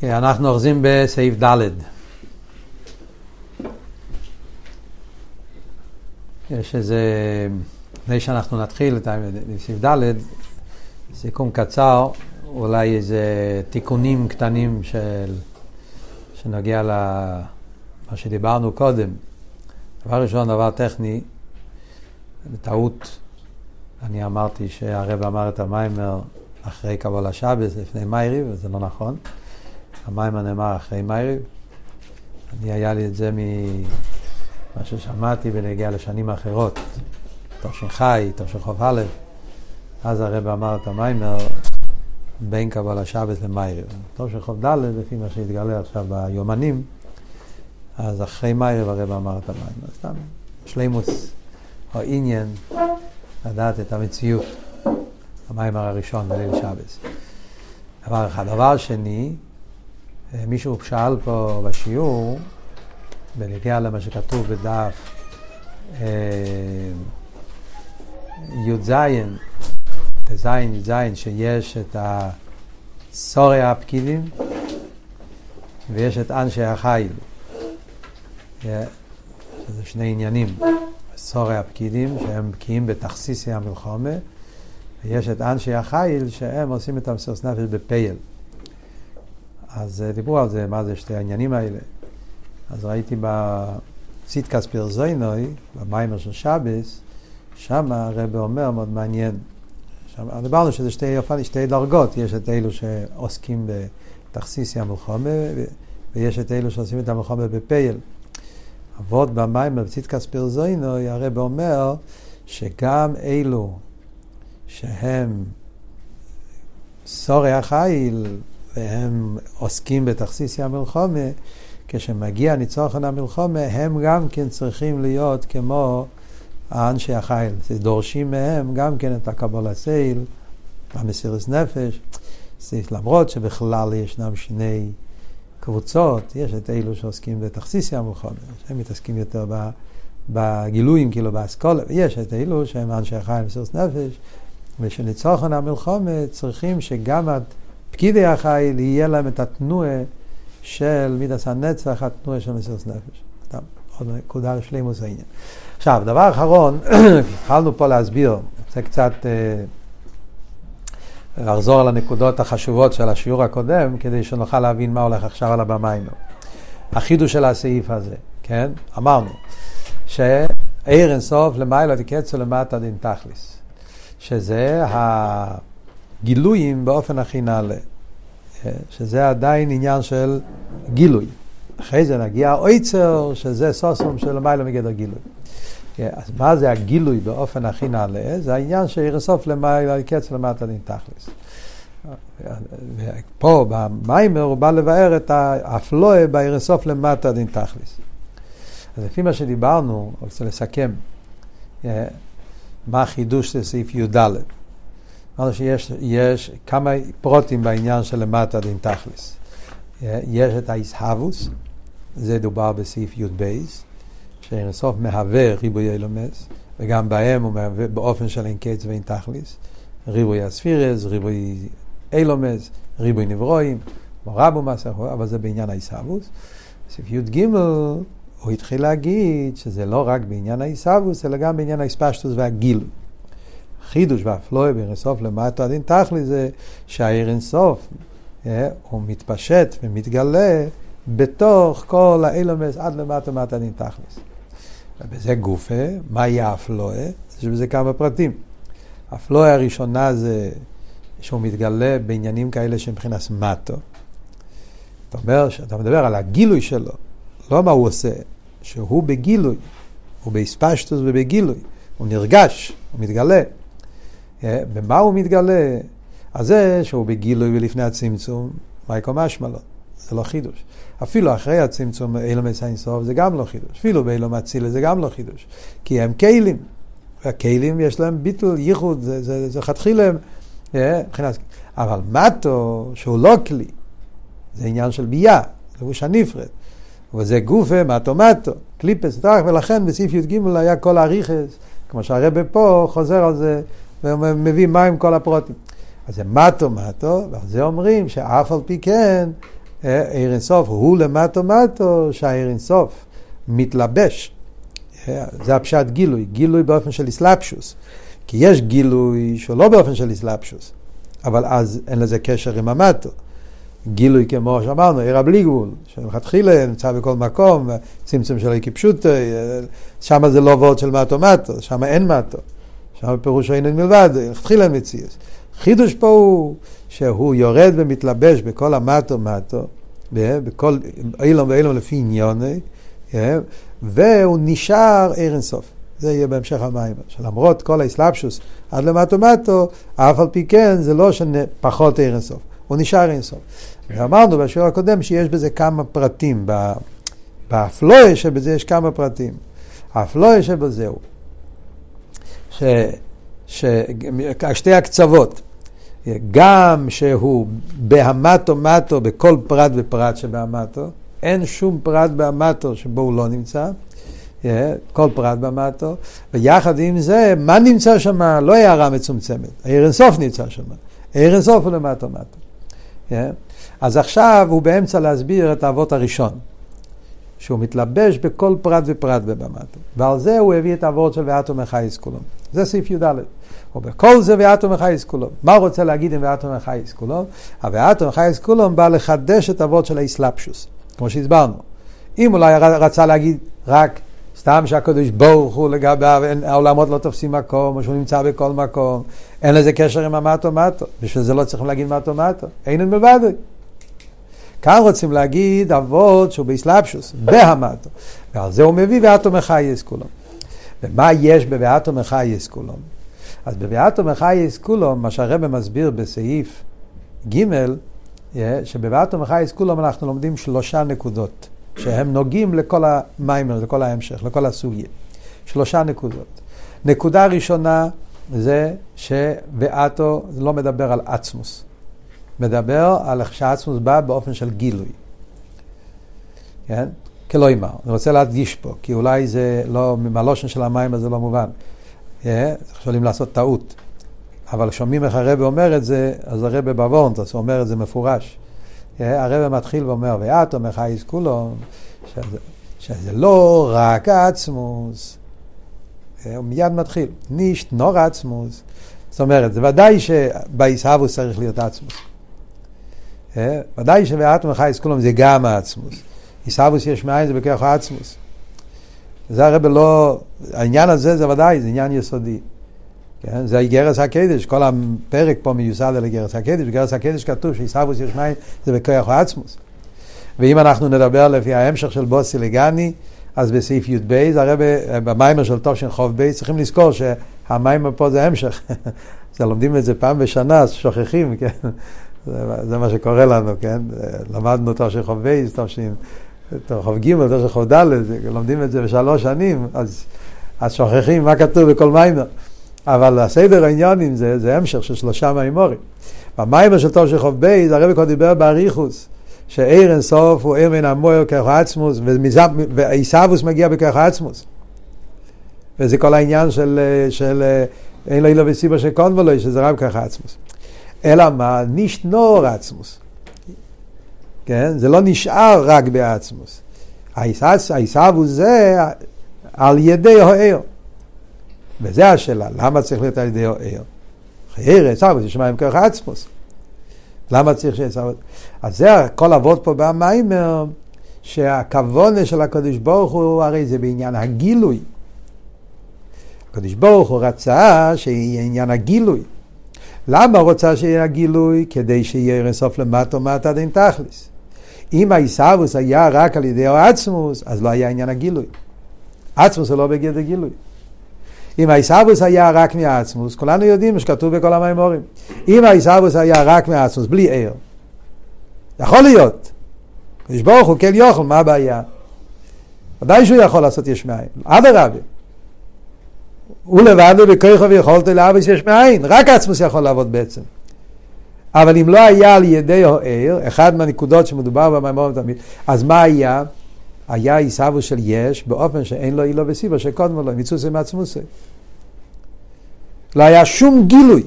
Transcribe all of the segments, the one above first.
כן, אנחנו אוחזים בסעיף ד'. יש איזה, לפני שאנחנו נתחיל את סעיף ד', סיכום קצר, אולי איזה תיקונים קטנים של, שנוגע למה שדיברנו קודם. דבר ראשון, דבר טכני, בטעות אני אמרתי שהרב אמר את המיימר אחרי קבול השבס, לפני מיירי, וזה לא נכון. המיימר נאמר אחרי מיירי. אני, היה לי את זה ממה ששמעתי ונגיע לשנים אחרות, תש"חי, תשכ"א. אז הרב אמר את המיימר בין קבול השבס למיירי. תשכ"ד, לפי מה שהתגלה עכשיו ביומנים, אז אחרי מיירי הרב אמר את המיימר. סתם, שלימוס או עניין. לדעת את המציאות, המיימר הראשון בליל שבס. דבר אחד. דבר שני, מישהו שאל פה בשיעור, בנגיע למה שכתוב בדף אה, י"ז, ט"ז, י"ז, שיש את הסורי הפקידים ויש את אנשי החיל. אה, זה שני עניינים. סורי הפקידים, שהם בקיאים בתכסיסי המלחומה, ויש את אנשי החיל, שהם עושים את המסוס נפש בפייל. אז אה, דיברו על זה, מה זה שתי העניינים האלה. אז ראיתי בציטקס פרזוינוי, במיימר של שבס, שם הרב אומר, מאוד מעניין. שם, דיברנו שזה שתי, שתי דרגות, יש את אלו שעוסקים בתכסיסי המלחומה, ויש את אלו שעושים את המלחומה בפייל. אבות במים בצדקס פרזוינו, הרב אומר שגם אלו שהם סורי החיל והם עוסקים בתכסיסי המלחומה, כשמגיע ניצוחן המלחומה, הם גם כן צריכים להיות כמו האנשי החיל. זה דורשים מהם גם כן את הקבול הסייל, המסירת נפש. למרות שבכלל ישנם שני קבוצות, יש את אלו שעוסקים בתכסיסי המלחומה, שהם מתעסקים יותר בגילויים, כאילו באסכולה, ויש את אלו שהם אנשי החיים בסוס נפש, ושניצוחן המלחומה צריכים שגם פקידי החיל יהיה להם את התנועה של מידס הנצח, התנועה של מסירות נפש. עוד נקודה לשלימוס העניין. עכשיו, דבר אחרון, התחלנו פה להסביר, זה קצת... אה, לחזור על הנקודות החשובות של השיעור הקודם, כדי שנוכל להבין מה הולך עכשיו על הבמיינו. החידוש של הסעיף הזה, כן? אמרנו, שעיר אינסוף למעלה תקצו למטה דין תכליס, שזה הגילויים באופן הכי נעלה, שזה עדיין עניין של גילוי. אחרי זה נגיע אויצר, שזה סוסום של למעלה מגדר גילוי. אז מה זה הגילוי באופן הכי נעלה? זה העניין שירסוף למעלה, קץ למטה דין תכלס. פה במיימר הוא בא לבאר את האפלואה בירסוף למטה דין תכלס. אז לפי מה שדיברנו, אני רוצה לסכם, אה, מה החידוש של סעיף י"ד. אמרנו שיש כמה פרוטים בעניין של למטה דין תכלס. אה, יש את האיסהבוס, זה דובר בסעיף י"ב. שאינסוף מהווה ריבוי אילומס, וגם בהם הוא מהווה באופן של אין קץ ואין תכליס, ריבוי אספירס, ריבוי אילומס, ריבוי נברואים, רבו מסכו, אבל זה בעניין העיסאוווס. בסעיף י"ג הוא התחיל להגיד שזה לא רק בעניין העיסאוווס, אלא גם בעניין האספשטוס והגיל. חידוש ואפלוי באינסוף למטה הדין תכלי זה שהעיר אינסוף אה, הוא מתפשט ומתגלה בתוך כל האילומס עד למטה מטה הדין תכליס. ובזה גופה, מה יהיה האפלואה? יש בזה כמה פרטים. האפלואה הראשונה זה שהוא מתגלה בעניינים כאלה שמבחינת מטו. אתה אומר, אתה מדבר על הגילוי שלו, לא מה הוא עושה, שהוא בגילוי, הוא באספשטוס ובגילוי, הוא נרגש, הוא מתגלה. אה, במה הוא מתגלה? אז זה שהוא בגילוי ולפני הצמצום, מה יקום אשמלון. זה לא חידוש. אפילו אחרי הצמצום אילומס אינסוף זה גם לא חידוש. אפילו באילום אצילה זה גם לא חידוש. כי הם כלים. והכלים יש להם ביטל, ייחוד, זה, זה, זה חתחילה אה, מבחינת... אבל מטו, שהוא לא כלי, זה עניין של ביאה, זה גוש הנפרד. וזה גופה, מטו מטו, קליפס, ולכן בסעיף י"ג היה כל האריכס, כמו שהרבא פה חוזר על זה, ומביא מים כל הפרוטים. אז זה מטו מטו, ועל זה אומרים שאף על פי כן, עיר אינסוף הוא למטו מטו שהעיר אינסוף מתלבש. זה הפשט גילוי, גילוי באופן של אסלאפשוס. כי יש גילוי שהוא לא באופן של אסלאפשוס, אבל אז אין לזה קשר עם המטו. גילוי כמו שאמרנו, עיר הבלי גבול, שמלכתחילה נמצא בכל מקום, צמצום של איקי פשוטו, שם זה לא וורד של מטו מטו, שם אין מטו, שם פירוש אין מלבד, אין מציאס. חידוש פה הוא שהוא יורד ומתלבש בכל המטו מטו, בכל אילום ואילום לפי עניוני, והוא נשאר עיר אינסוף. זה יהיה בהמשך המים. שלמרות כל האסלאפשוס עד למטו מטו, אף על פי כן זה לא שפחות עיר אינסוף. הוא נשאר אינסוף. ואמרנו בשיעור הקודם שיש בזה כמה פרטים, באפלואה שבזה יש כמה פרטים. האפלואה שבזה הוא, ש, ש, שתי הקצוות, גם שהוא בהמטו מטו בכל פרט ופרט שבהמטו, אין שום פרט בהמטו שבו הוא לא נמצא, כל פרט במטו, ויחד עם זה, מה נמצא שם? לא הערה מצומצמת, העיר אינסוף נמצא שם, העיר אינסוף הוא למטו מטו. אז עכשיו הוא באמצע להסביר את האבות הראשון, שהוא מתלבש בכל פרט ופרט בבמטו, ועל זה הוא הביא את האבות של ואתו מחייס כולו. זה סעיף י"ד. ובכל זה ואתו מחייס כולו. מה הוא רוצה להגיד עם ואתו מחייס כולו? הוואתו מחייס כולו בא לחדש את האבות של האסלאפשוס, כמו שהסברנו. אם אולי רצה להגיד רק סתם שהקדוש ברוך הוא לגביו, העולמות לא תופסים מקום, או שהוא נמצא בכל מקום, אין לזה קשר עם המטו מטו, בשביל זה לא צריכים להגיד מטו מטו, אין אין מלבד. כאן רוצים להגיד אבות שהוא באסלאפשוס, בהמטו, ועל זה הוא מביא ואתו מחייס כולו. ומה יש בבאתו מחייס כולו? אז בבאתו מחייס כולו, מה שהרבא מסביר בסעיף ג', שבבאתו מחייס כולו אנחנו לומדים שלושה נקודות. שהם נוגעים לכל המיימר, לכל ההמשך, לכל הסוגיה. שלושה נקודות. נקודה ראשונה זה שוואטו לא מדבר על עצמוס. מדבר על איך שהעצמוס בא באופן של גילוי. כן? כלא אמר. אני רוצה להדגיש פה, כי אולי זה לא, מהלושן של המים זה לא מובן. כן? יכולים לעשות טעות. אבל שומעים איך הרב אומר את זה, אז הרב בוורנטוס אומר את זה מפורש. הרב מתחיל ואומר, ואת אומר חייס כולו, שזה, שזה לא רק עצמוס, הוא מיד מתחיל, נישט נור עצמוס. זאת אומרת, זה ודאי שבעיסאוווס צריך להיות עצמוס. ודאי שבאת מחייס כולם זה גם העצמוס. עיסאוווס יש מאין זה בכוח העצמוס. זה הרב לא, העניין הזה זה ודאי, זה עניין יסודי. כן? זה איגרס הקדש, כל הפרק פה מיוסד על איגרס הקדש, באיגרס הקדש כתוב שעיסאוווס יש מים זה בכוח העצמות. ואם אנחנו נדבר לפי ההמשך של באתי לגני, אז בסעיף י"ב, הרי במאמר של תשכ״ב, צריכים לזכור שהמאמר פה זה המשך. זה לומדים את זה פעם בשנה, אז שוכחים, כן? זה, מה שקורה לנו, כן? למדנו תושן חוב בייס, תושן חוב ג', תושן חוב ד', לומדים את זה בשלוש שנים, אז, אז שוכחים מה כתוב בכל מאמר. אבל הסדר העניינים זה, זה המשך של שלושה מאמרים. במיימר של בייס, הרב כבר דיבר באריכוס. שאיר אין סוף הוא איר מן המויר כרך עצמוס, ועיסאוווס מגיע בכרך עצמוס. וזה כל העניין של, של אין לו אילו וסיבה של קונבולוי, שזה רק כרך עצמוס. אלא מה? נשנור עצמוס. כן? זה לא נשאר רק בעצמוס. העיסאוווס זה על ידי האיר. וזה השאלה, למה צריך להיות על ידי האיר? חייר עיסאוווס יש מים כרך עצמוס. למה צריך סבבה? אז זה כל אבות פה במיימר, שהכוונה של הקדוש ברוך הוא, הרי זה בעניין הגילוי. הקדוש ברוך הוא רצה שיהיה עניין הגילוי. למה רוצה שיהיה הגילוי? כדי שיהיה אינסוף למטו מטה דין תכליס. אם העיסאוווס היה רק על ידי העצמוס, אז לא היה עניין הגילוי. עצמוס זה לא בגדר גילוי. אם העיסאוווס היה רק מעצמוס, כולנו יודעים שכתוב בכל המימורים. אם העיסאוווס היה רק מעצמוס, בלי ער, יכול להיות. יש ברוך הוא כן יוכל, מה הבעיה? ודאי שהוא יכול לעשות יש מאין. אדרבה. הוא לבד בכוחו ויכולתו לאבס יש מאין. רק עצמוס יכול לעבוד בעצם. אבל אם לא היה על ידי הער, אחד מהנקודות שמדובר במימורים תמיד, אז מה היה? היה עיסאוו של יש באופן שאין לו אילו וסיבו שקודם לו, מצוסי מעצמוסי. לא היה שום גילוי.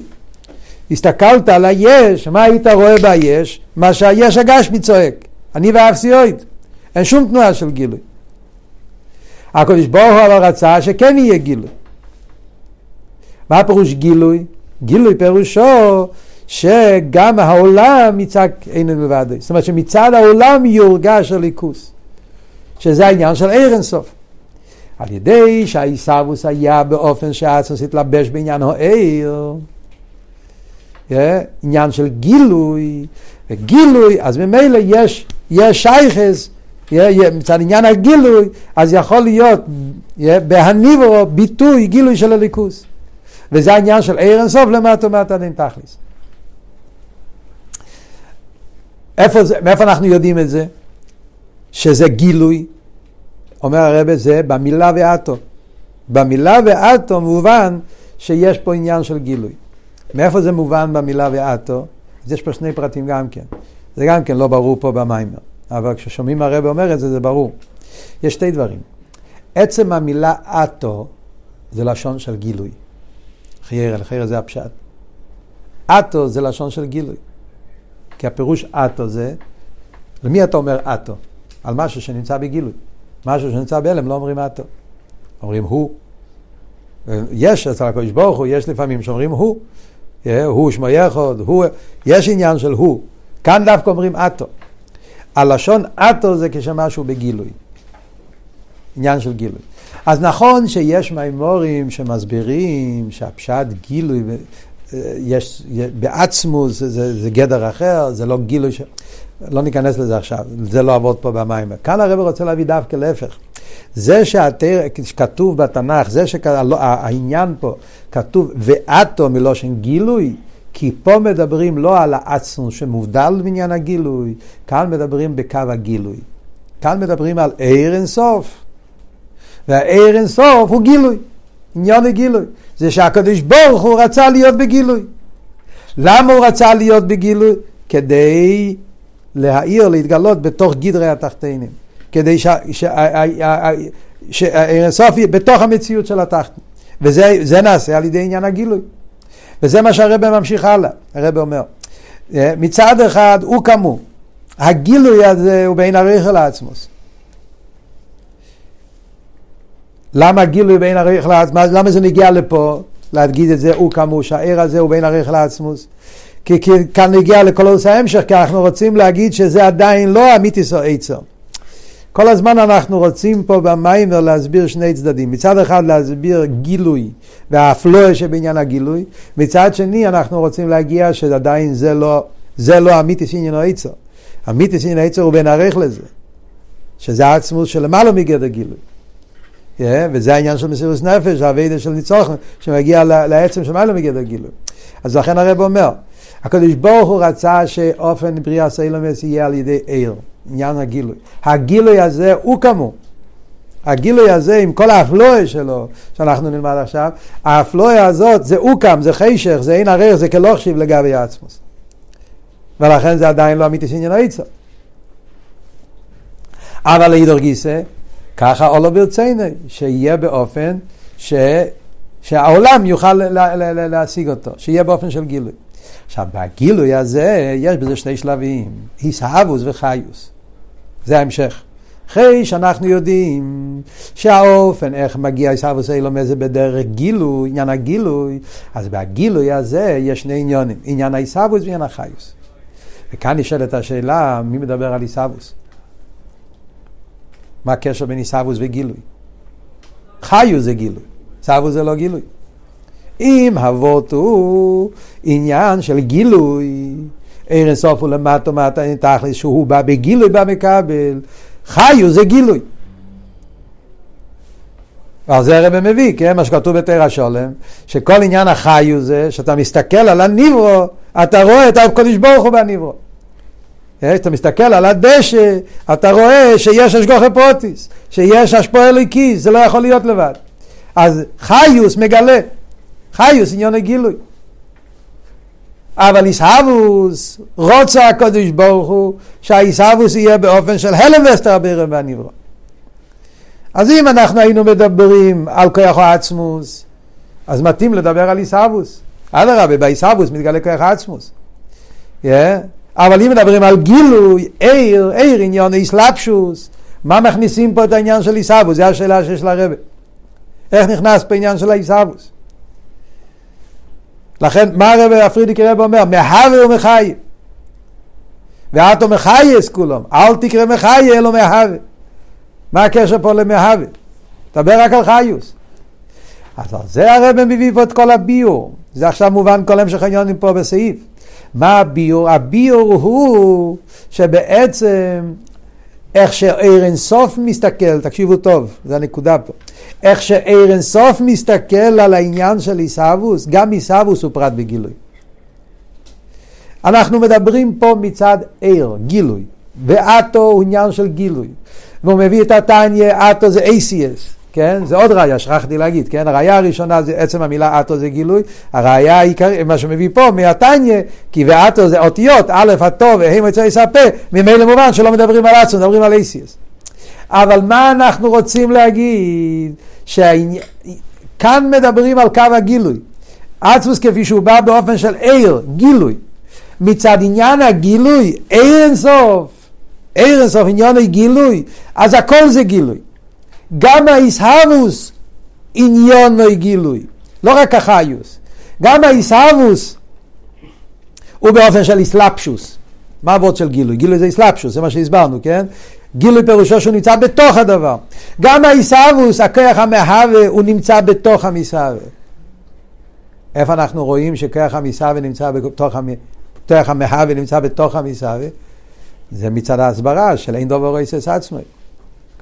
הסתכלת על היש, מה היית רואה ביש? מה שהיש הגשמי צועק. אני ואפסיואיד. אין שום תנועה של גילוי. הקדוש ברוך הוא אבל רצה שכן יהיה גילוי. מה הפירוש גילוי? גילוי פירושו שגם העולם יצעק אין מלבד. זאת אומרת שמצד העולם יורגש הליכוס. שזה העניין של עיר אינסוף. על ידי שהעיסאוווס היה באופן שהאצוס התלבש בעניין העיר, yeah, עניין של גילוי, וגילוי, אז ממילא יש, יש שייכס, yeah, מצד עניין הגילוי, אז יכול להיות yeah, בהניברו ביטוי גילוי של הליכוס. וזה העניין של עיר אינסוף למטה ומטה דין תכליס. איפה זה, מאיפה אנחנו יודעים את זה? שזה גילוי, אומר הרבה זה במילה ואטו. במילה ואטו מובן שיש פה עניין של גילוי. מאיפה זה מובן במילה ואטו? אז יש פה שני פרטים גם כן. זה גם כן לא ברור פה במיימר. אבל כששומעים הרבה אומר את זה, זה ברור. יש שתי דברים. עצם המילה אטו זה לשון של גילוי. חיירה, לחיירה זה הפשט. אטו זה לשון של גילוי. כי הפירוש אטו זה, למי אתה אומר אטו? על משהו שנמצא בגילוי. משהו שנמצא בהלם לא אומרים אטו. אומרים הוא. יש אצל הקדוש ברוך הוא, יש לפעמים שאומרים הוא. הוא שמו יחוד, הוא, יש עניין של הוא. כאן דווקא אומרים אטו. הלשון אטו זה כשמשהו בגילוי. עניין של גילוי. אז נכון שיש מימורים שמסבירים שהפשט גילוי, יש, בעצמוס זה, זה, זה גדר אחר, זה לא גילוי, ש... לא ניכנס לזה עכשיו, זה לא עבוד פה במים. כאן הרב רוצה להביא דווקא להפך. זה שכתוב בתנ"ך, זה שהעניין פה כתוב ואתו מלושן גילוי, כי פה מדברים לא על העצמוס שמובדל בעניין הגילוי, כאן מדברים בקו הגילוי. כאן מדברים על עיר אינסוף. והעיר אינסוף הוא גילוי, עניין הגילוי. זה שהקדוש ברוך הוא רצה להיות בגילוי. למה הוא רצה להיות בגילוי? כדי להאיר, להתגלות בתוך גדרי התחתינים. כדי שהעיר אינסוף יהיה בתוך המציאות של התחתן. וזה נעשה על ידי עניין הגילוי. וזה מה שהרבא ממשיך הלאה. הרבא אומר, מצד אחד הוא כמוהו. הגילוי הזה הוא בין הריכל לעצמוס. למה גילוי בין הריח לעצמוס, למה זה מגיע לפה, להגיד את זה, הוא כאמור, שהעיר הזה הוא בין הריח לעצמוס. כי, כי כאן נגיע לכל עושה ההמשך, כי אנחנו רוצים להגיד שזה עדיין לא אמיתיס או עצר. כל הזמן אנחנו רוצים פה במיימר להסביר שני צדדים. מצד אחד להסביר גילוי והאפלואה שבעניין הגילוי, מצד שני אנחנו רוצים להגיע שעדיין זה לא, זה לא אמיתיס עניין או עצר. אמיתיס עניין עצר הוא בין הריח לזה, שזה העצמוס שלמעלה מגדר גילוי. Yeah, וזה העניין של מסירות נפש, האביידה של ניצוחן, שמגיע לעצם שמעלה מגדר גילוי. אז לכן הרב אומר, הקדוש ברוך הוא רצה שאופן בריאה סיילומס יהיה על ידי עיר, עניין הגילוי. הגילוי הזה הוא כמוהו. הגילוי הזה עם כל האפלואה שלו, שאנחנו נלמד עכשיו, האפלואה הזאת זה אוקם, זה חישך, זה אין ערער, זה כלוכשיב לגבי עצמוס. ולכן זה עדיין לא אמיתי שעניין העיצו. אבל לאידור גיסא, ככה אולו ברצינו, שיהיה באופן ש... שהעולם יוכל לה, לה, לה, להשיג אותו, שיהיה באופן של גילוי. עכשיו, בגילוי הזה יש בזה שני שלבים, הישאבוס וחיוס. זה ההמשך. אחרי שאנחנו יודעים שהאופן, איך מגיע הישאבוס אילום זה בדרך גילוי, עניין הגילוי, אז בגילוי הזה יש שני עניונים, עניין הישאבוס ועניין החיוס. וכאן נשאלת השאלה, מי מדבר על הישאבוס? מה הקשר בין עיסאוווס וגילוי? חיו זה גילוי, עיסאוווס זה לא גילוי. אם אבות הוא עניין של גילוי, ערן סוף הוא למטה מטה תכלס שהוא בא בגילוי במקבל, חיו זה גילוי. ועל זה הרב מביא, כן, מה שכתוב בתרא שולם, שכל עניין החיו זה שאתה מסתכל על הניברו, אתה רואה את הקדוש ברוך הוא בניברו. כשאתה מסתכל על הדשא, אתה רואה שיש השגוחי פרוטיס, שיש השפוע אליקי, זה לא יכול להיות לבד. אז חיוס מגלה, חיוס עניון הגילוי. אבל איסהבוס, רוצה הקדוש ברוך הוא, שהאיסהבוס יהיה באופן של הלם וסתר ברם והנברא. אז אם אנחנו היינו מדברים על כוח העצמוס, אז מתאים לדבר על איסהבוס. אדרבה, באיסהבוס מתגלה כוח העצמוס. Yeah. אבל אם מדברים על גילוי, עיר, עיר עניין איסלפשוס, מה מכניסים פה את העניין של עיסאוווס? זו השאלה שיש לרבה. איך נכנס פה העניין של העיסאוווס? לכן, מה הרב הפרידיקי רב אומר? מהווה ומחייב. ואתו מחייס כולם, אל תקרא מחיה אלא מהווה. מה הקשר פה למהווה? דבר רק על חיוס. אז על זה הרב מביא פה את כל הביור. זה עכשיו מובן כל המשך העניונים פה בסעיף. מה הביור? הביור הוא שבעצם איך שאיר אינסוף מסתכל, תקשיבו טוב, זו הנקודה פה. איך שאיר אינסוף מסתכל על העניין של עיסאוווס, גם עיסאוווס הוא פרט בגילוי. אנחנו מדברים פה מצד עיר, גילוי, ואטו הוא עניין של גילוי. והוא מביא את התניא, אטו זה ACS, כן? זה עוד ראיה, שכחתי להגיד, כן? הראיה הראשונה זה עצם המילה אטו זה גילוי, הראיה העיקרית, מה שמביא פה מהתניא, כי ואטו זה אותיות, א' הטוב וה' יוצא יספה, ממילא מובן שלא מדברים על עצמו, מדברים על ACS. אבל מה אנחנו רוצים להגיד? שכאן מדברים על קו הגילוי. עצמוס כפי שהוא בא באופן של עיר, גילוי. מצד עניין הגילוי, עיר אינסוף, עיר אינסוף, עניין הגילוי, אז הכל זה גילוי. גם האיסהבוס עניון גילוי, לא רק החיוס. גם האיסהבוס הוא באופן של איסלפשוס. מה הוורד של גילוי? גילוי זה איסלפשוס, זה מה שהסברנו, כן? גילוי פירושו שהוא נמצא בתוך הדבר. גם האיסהבוס, הכוח המהווה, הוא נמצא בתוך המסהווה. איפה אנחנו רואים שכוח המסהווה נמצא בתוך המ... כוח המהווה נמצא בתוך המסהווה? זה מצד ההסברה של אין דובר רייסס עצמי.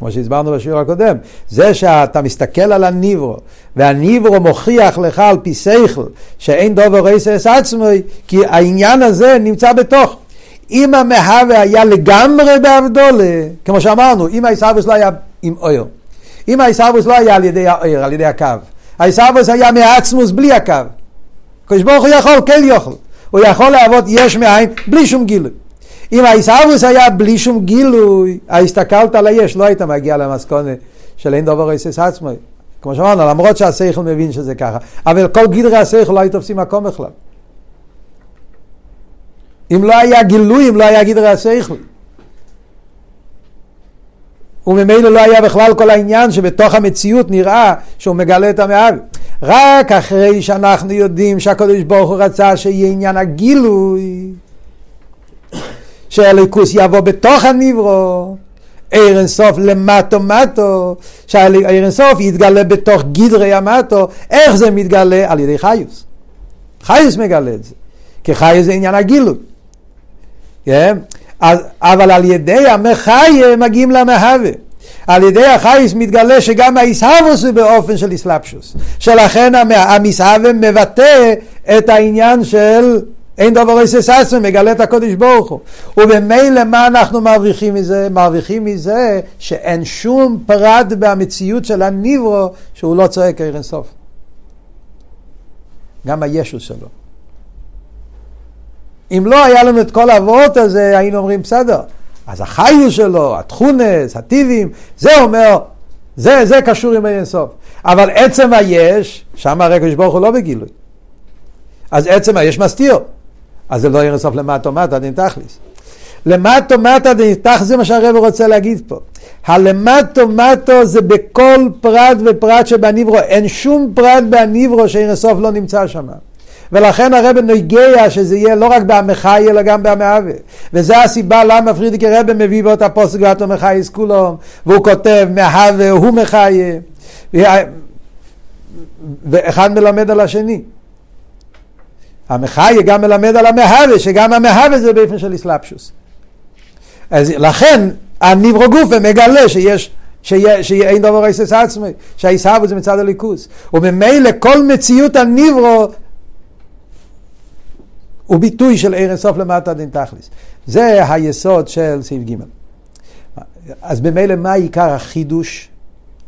כמו שהסברנו בשיעור הקודם, זה שאתה מסתכל על הניברו, והניברו מוכיח לך על פי שכל שאין דובר רייסס עצמי, כי העניין הזה נמצא בתוך. אם המהווה היה לגמרי באבדולה, כמו שאמרנו, אם העיסאוויס לא היה עם אויר, אם העיסאוויס לא היה על ידי האויר, על ידי הקו, העיסאוויס היה מעצמוס בלי הקו. הקדוש ברוך הוא יכול, כן יכול. הוא יכול לעבוד יש מאין בלי שום גילוי. אם האיסאוויס היה בלי שום גילוי, הסתכלת על היש, לא היית מגיע למסכונה של אין דובר איסס עצמי. כמו שאמרנו, למרות שהשכל מבין שזה ככה. אבל כל גדרי השכל לא היו תופסים מקום בכלל. אם לא היה גילוי, אם לא היה גדרי השכל. וממילא לא היה בכלל כל העניין שבתוך המציאות נראה שהוא מגלה את המאהב. רק אחרי שאנחנו יודעים שהקדוש ברוך הוא רצה שיהיה עניין הגילוי, שהליכוס יבוא בתוך הניברו, עיר אינסוף למטו מטו, שהעיר אינסוף יתגלה בתוך גדרי המטו, איך זה מתגלה? על ידי חיוס. חיוס מגלה את זה, כי חיוס זה עניין הגילוי. כן? אז, אבל על ידי המחיה מגיעים למהווה. על ידי החייס מתגלה שגם האיסהבוס הוא באופן של איסלפשוס. שלכן המסהבה מבטא את העניין של אין דבר איסס אסמי, מגלה את הקודש ברוך הוא. ובמילא מה אנחנו מרוויחים מזה? מרוויחים מזה שאין שום פרט במציאות של הניברו שהוא לא צועק עיר אינסוף. גם הישוס שלו. אם לא היה לנו את כל האבות הזה, היינו אומרים בסדר. אז החיוס שלו, התכונס, הטיבים, זה אומר, זה, זה קשור עם אינסוף. אבל עצם היש, שם הרי ברוך הוא לא בגילוי. אז עצם היש מסתיר. אז זה לא יהיה סוף למטו מטה דין תכליס. למטו מטה דין תכליס זה מה שהרב רוצה להגיד פה. הלמטו מטו זה בכל פרט ופרט שבניברו, אין שום פרט בניברו שאין הסוף לא נמצא שם. ולכן הרב נוגע שזה יהיה לא רק בעמחי אלא גם בעמהווה. וזו הסיבה למה פרידיקי רב מביא בו את הפוסק מחייס כולו, והוא כותב מהווה הוא מחיה. ואחד מלמד על השני. המחיה גם מלמד על המהווה, שגם המהווה זה באופן של איסלפשוס. אז לכן הניברו גופה מגלה שיש שאין דבר איסס עצמי, שהעיסאוו זה מצד הליכוס. וממילא כל מציאות הניברו הוא ביטוי של ערן סוף למטה דין תכליס. זה היסוד של סעיף ג'. אז ממילא מה עיקר החידוש?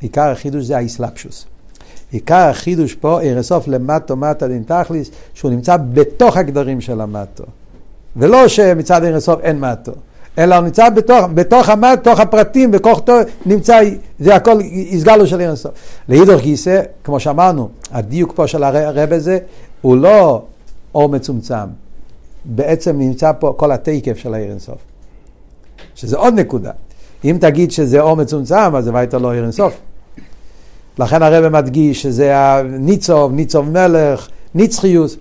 עיקר החידוש זה האסלאפשוס. עיקר החידוש פה, ערסוף למטו מטה דין תכליס, שהוא נמצא בתוך הגדרים של המטו. ולא שמצד ערסוף אין מטו, אלא הוא נמצא בתוך, בתוך המטו, בתוך הפרטים, בכוחתו נמצא, זה הכל הסגלו של ערסוף. להידור גיסא, כמו שאמרנו, הדיוק פה של הרב הזה, הוא לא אור מצומצם. בעצם נמצא פה כל התקף של העיר אינסוף. שזה עוד נקודה. אם תגיד שזה אור מצומצם, אז זה וייטר לא עיר אינסוף. לכן הרב מדגיש שזה הניצוב, ניצוב מלך, נצחיוס.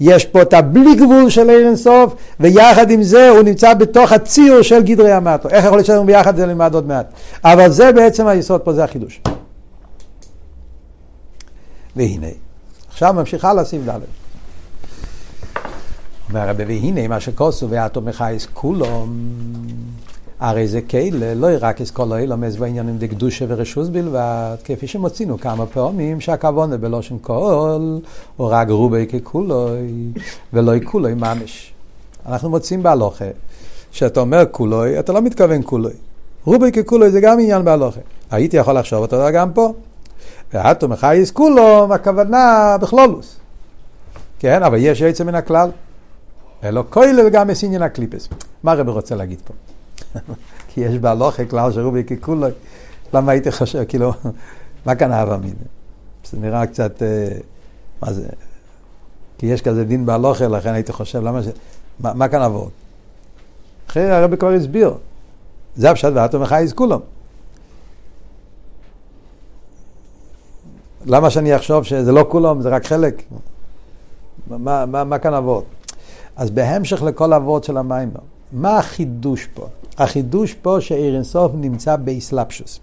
יש פה את הבלי גבול של עיר אינסוף, ויחד עם זה הוא נמצא בתוך הציור של גדרי המטו. איך יכול להיות שאנחנו ביחד זה נלמד עוד מעט. אבל זה בעצם היסוד פה, זה החידוש. והנה, עכשיו ממשיך הלאה סעיף ד'. אומר הרבי, והנה מה שכוסו ואטום מחייס כולו, הרי זה כאלה, לא רק אסכולו אילומס בעניינים דקדושה ורשוס בלבד, כפי שמוצאינו כמה פעמים שהכוונה בלושן כל, או רק רובי ככולוי, ולא כולוי ממש. אנחנו מוצאים בהלוכה, שאתה אומר כולוי, אתה לא מתכוון כולוי. רובי ככולוי זה גם עניין בהלוכה. הייתי יכול לחשוב אותו גם פה. ואטום מחייס כולו, הכוונה בכלולוס. כן, אבל יש יצא מן הכלל. אלו כולל גם מסינין הקליפס. מה הרב רוצה להגיד פה? כי יש בהלוכה כלל שרובי ככולו, למה הייתי חושב, כאילו, מה כאן אהבה מזה? זה נראה קצת, אה, מה זה? כי יש כזה דין בהלוכה, לכן הייתי חושב, למה ש... מה, מה כאן עבור? אחרי הרבי כבר הסביר. זה הפשט ואתו מחייז כולם. למה שאני אחשוב שזה לא כולם, זה רק חלק? מה, מה, מה כאן עבוד? אז בהמשך לכל אבות של המים, מה החידוש פה? החידוש פה שעיר אינסוף נמצא באסלאפשוס.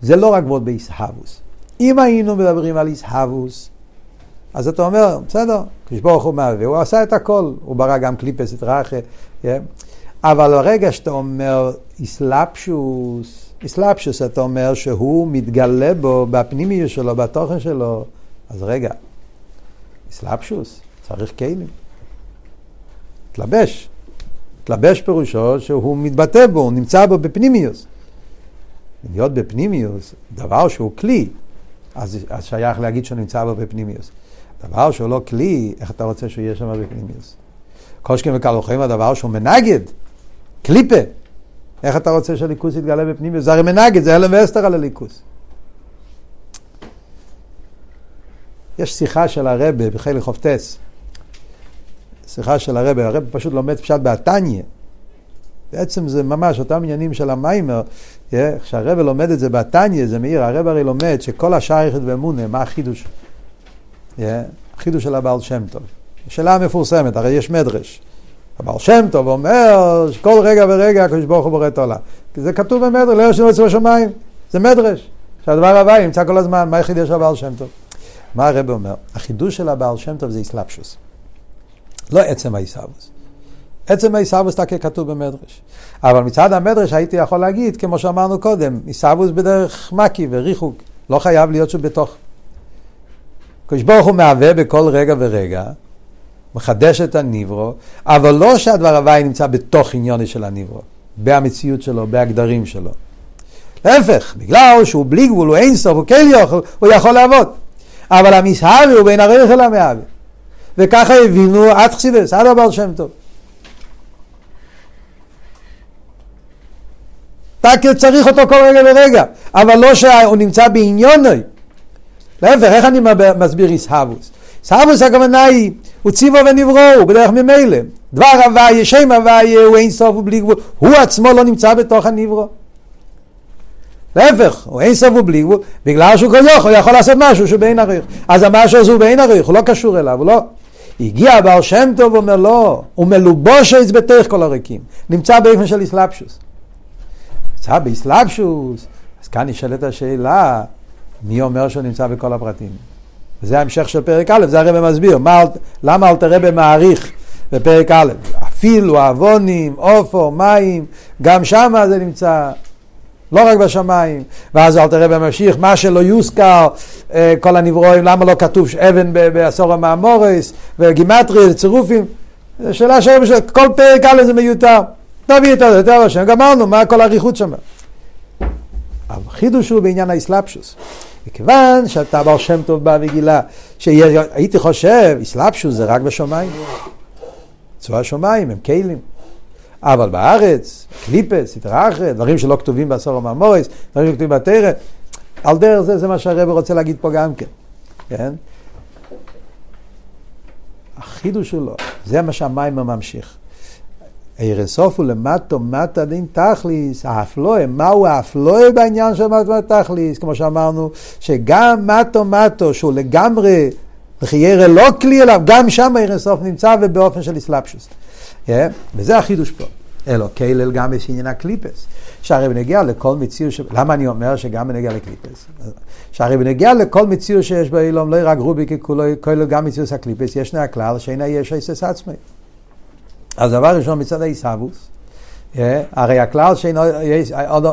זה לא רק ווד באיסהבוס. אם היינו מדברים על איסהבוס, אז אתה אומר, בסדר, כשברוך הוא מהווה, הוא עשה את הכל, הוא ברא גם קליפס את רחה, yeah. אבל ברגע שאתה אומר איסלאפשוס, איסלאפשוס אתה אומר שהוא מתגלה בו, בפנימיות שלו, בתוכן שלו, אז רגע, איסלאפשוס, צריך כלים. תלבש. תלבש פירושו שהוא מתבטא בו, הוא נמצא בו בפנימיוס. להיות בפנימיוס, דבר שהוא כלי, אז, אז שייך להגיד שהוא נמצא בו בפנימיוס. דבר שהוא לא כלי, איך אתה רוצה שהוא יהיה שם בפנימיוס? קושקין וקלוחים הדבר שהוא מנגד, קליפה. איך אתה רוצה שהליכוס יתגלה בפנימיוס? זה הרי מנגד, זה הלם ואסתר על הליכוס. יש שיחה של הרבה בחלק חופטס. שיחה של הרב, הרב פשוט לומד פשט בעתניה. בעצם זה ממש אותם עניינים של המיימר, כשהרב לומד את זה בעתניה, זה מאיר, הרב הרי לומד שכל השייכת ואמונה, מה החידוש? החידוש של הבעל שם טוב. שאלה מפורסמת, הרי יש מדרש. הבעל שם טוב אומר שכל רגע ורגע הקדוש ברוך הוא בורא את העולם. זה כתוב במדרש, לא יושבים אצל השמיים, זה מדרש. שהדבר הבא ימצא כל הזמן, מה היחיד יש לבעל שם טוב? מה הרב אומר? החידוש של הבעל שם טוב זה איסלאפשוס. לא עצם העיסאוווס. עצם העיסאוווס תקה כתוב במדרש. אבל מצד המדרש הייתי יכול להגיד, כמו שאמרנו קודם, עיסאוווס בדרך מקי וריחוק, לא חייב להיות שהוא בתוך. הקדוש ברוך הוא מהווה בכל רגע ורגע, מחדש את הניברו, אבל לא שהדבר הוואי נמצא בתוך עניוני של הניברו, במציאות שלו, בהגדרים שלו. להפך, בגלל שהוא בלי גבול, הוא אין סוף, הוא כן יכול, הוא יכול לעבוד. אבל המסהבי הוא בין הרך אל המהווה. וככה הבינו עד חסידס, עד הבעל שם טוב. רק צריך אותו כל רגע ורגע, אבל לא שהוא נמצא בעניונוי. להפך, איך אני מסביר איסהבוס? איסהבוס הכוונה היא, הוא ציבו ונברו, הוא בדרך ממילא. דבר הוויה, שם הוויה, הוא אין סוף ובלי גבול. הוא עצמו לא נמצא בתוך הנברו. להפך, הוא אין סוף ובלי גבול, בגלל שהוא כל יכול, הוא יכול לעשות משהו שהוא בעין עריך. אז המשהו הזה הוא בעין עריך, הוא לא קשור אליו, הוא לא... הגיע הבעל שם טוב ואומר לא, הוא מלובושס בתוך כל הריקים, נמצא באופן של איסלאפשוס. נמצא באיסלאפשוס, אז כאן נשאלת השאלה, מי אומר שהוא נמצא בכל הפרטים? וזה ההמשך של פרק א', זה הרב מסביר, מה, למה אל תראה במעריך בפרק א', אפילו אבונים, עופו, מים, גם שם זה נמצא. לא רק בשמיים. ואז אל תראה בממשיך, מה שלא יוזכר, אה, כל הנברואים, למה לא כתוב אבן בעשור המאמורס, וגימטרי, צירופים. זו שאלה שכל פרק א' זה מיותר. תביא את זה, יותר השם, גמרנו, מה כל האריכות שם. החידוש הוא בעניין האסלאפשוס. מכיוון שאתה בר שם טוב בא וגילה, שהייתי חושב, אסלאפשוס זה רק בשמיים. צבא השמיים הם כלים. אבל בארץ, קליפס, התרחת, דברים שלא כתובים בעשור המאמורס, דברים שכתובים בתרא, על דרך זה, זה מה שהרבא רוצה להגיד פה גם כן, כן? החידוש שלו, זה מה שהמים ממשיך. ערסוף הוא למטו מטה דין תכליס, האפלואה, מהו האפלואה בעניין של מטו מטה תכליס, כמו שאמרנו, שגם מטו מטו, שהוא לגמרי חיירה לא כלי אליו, גם שם ערסוף נמצא ובאופן של אסלאפשוס. Yeah, וזה החידוש פה. אלו כלל גם יש עניין הקליפס. שהרי בנגיע לכל מציאות, ש... למה אני אומר שגם בנגיע לקליפס? שהרי בנגיע לכל מציאות שיש באילום, לא רק רובי ככולו, כולל גם מציאות הקליפס, ישנה הכלל שאין היש היסס עצמי. אז דבר ראשון מצד העיסאוווס, yeah, הרי הכלל שאין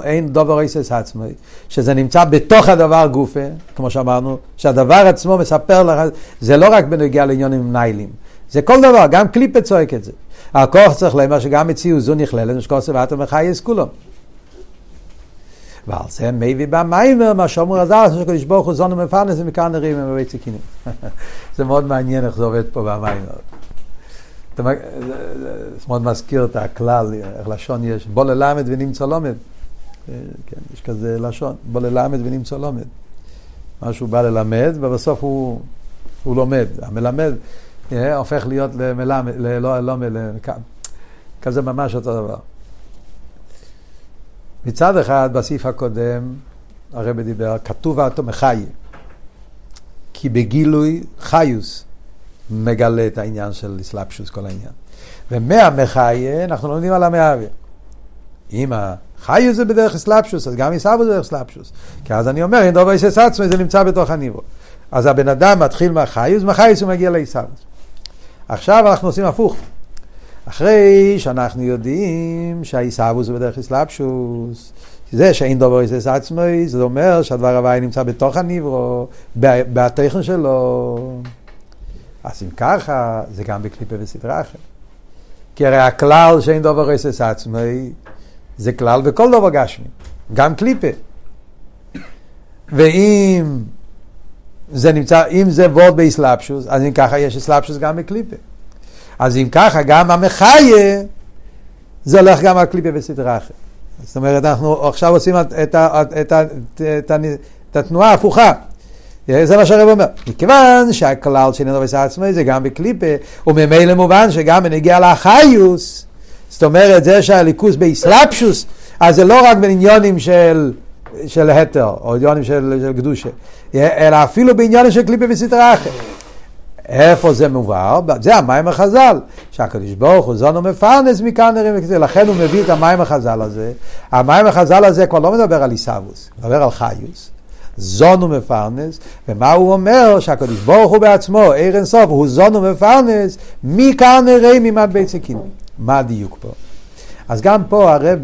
אין דובר איסס עצמי, שזה נמצא בתוך הדבר גופה, כמו שאמרנו, שהדבר עצמו מספר לך, זה לא רק בנגיע לעניונים ניילים, זה כל דבר, גם קליפה צועק את זה. הכוח צריך לומר שגם מציאות זו נכללת, משקוסי ואתם מחייס כולו. ועל זה מביא במיימר, מה שאומר הזר, שקדוש ברוך הוא זונו מפרנס ומכאן נראים עם הבית סיכינים. זה מאוד מעניין איך זה עובד פה במיימר. זה מאוד מזכיר את הכלל, איך לשון יש, בוא ללמד ונמצא לומד. כן, יש כזה לשון, בוא ללמד ונמצא לומד. משהו בא ללמד, ובסוף הוא, הוא לומד. המלמד אה, הופך להיות למלמד, לא, לא, כזה ממש אותו דבר. מצד אחד, בסעיף הקודם, הרב דיבר, כתוב האטו מחי, כי בגילוי חיוס מגלה את העניין של אסלאפשוס, כל העניין. ומהמחיה אנחנו לומדים על המאוויר. אם החיוס זה בדרך אסלאפשוס, אז גם עיסאוו זה בדרך אסלאפשוס. כי אז אני אומר, אם דובר איסס עצמי, זה נמצא בתוך הניבו. אז הבן אדם מתחיל מהחיוס, מהחיוס הוא מגיע לעיסאוו. עכשיו אנחנו עושים הפוך. אחרי שאנחנו יודעים שהעיסאוווס הוא בדרך אסלאפשוס, זה שאין דובר איסס עצמי, זה אומר שהדבר הבא נמצא בתוך הניברו, בתכן שלו. אז אם ככה, זה גם בקליפה וסדרה אחרת. כי הרי הכלל שאין דובר איסס עצמי, זה כלל בכל דובר גשמי, גם קליפה. ואם זה נמצא, אם זה וורד באסלאפשוס, אז אם ככה יש אסלאפשוס גם בקליפה. אז אם ככה, גם המחיה, זה הולך גם על קליפה בסדרה אחרת. זאת אומרת, אנחנו עכשיו עושים את, את, את, את, את התנועה ההפוכה. זה מה שהרב אומר. מכיוון שהכלל של נובס עצמי זה גם בקליפה, וממילא מובן שגם בנגיע לאחיוס, זאת אומרת, זה שהליכוס באסלאפשוס, אז זה לא רק בעניונים של, של התר, או עניונים של, של קדושה, אלא אפילו בעניונים של קליפה בסדרה אחרת. איפה זה מובהר? זה המים החז"ל, שהקדוש ברוך הוא זונו מפרנס מכאן נראים וכזה, לכן הוא מביא את המים החז"ל הזה. המים החז"ל הזה כבר לא מדבר על עיסאוווס, מדבר על חיוס. זונו מפרנס, ומה הוא אומר? שהקדוש ברוך הוא בעצמו, עיר אינסוף, הוא זונו מפרנס, מכאן נראים ממד סכין. מה הדיוק פה? אז גם פה הרב,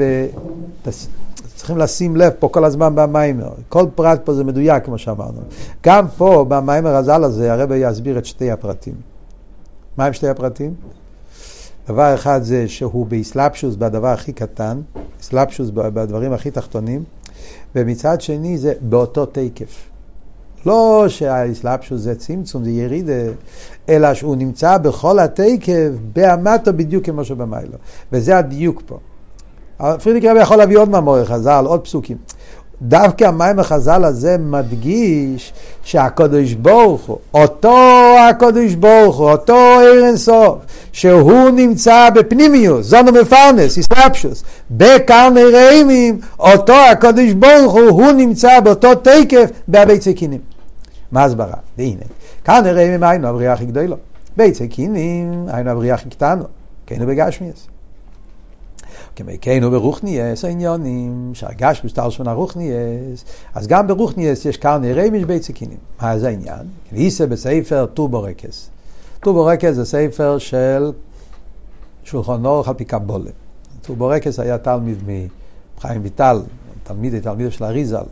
צריכים לשים לב פה כל הזמן במיימר. כל פרט פה זה מדויק, כמו שאמרנו. גם פה, במיימר הז"ל הזה, הרב יסביר את שתי הפרטים. מה הם שתי הפרטים? דבר אחד זה שהוא באסלאפשוס בדבר הכי קטן, אסלאפשוס בדברים הכי תחתונים, ומצד שני זה באותו תקף. לא שהאסלאפשוס זה צמצום, זה ירידה, אלא שהוא נמצא בכל התקף, באמתו בדיוק כמו שבמיילו. וזה הדיוק פה. פרידיק רבי יכול להביא עוד מאמורי חז"ל, עוד פסוקים. דווקא המים החז"ל הזה מדגיש שהקדוש ברוך הוא, אותו הקדוש ברוך הוא, אותו עיר אינסוף, שהוא נמצא בפנימיוס, זונו מפרנס, איסלאפשוס, בקרני רעימים, אותו הקדוש ברוך הוא, הוא נמצא באותו תקף בהבית סכינים. מה הסברה? והנה, קרני רעימים היינו הבריאה הכי גדולה. בית סכינים היינו הבריאה הכי קטנו, כן בגשמיאס. כמקיינו ברוכניאס העניונים, שהרגש בסטר שונה רוכניאס, אז גם ברוחניות יש קרני ראמים עד ביצי כינים. מה זה העניין? ואיתא בספר טור ברקת. טור ברקת זה ספר של שולחן ערוך על פי קבולה. טור ברקת היה תלמיד מחיים ויטל, תלמיד, תלמיד של אריז״ל.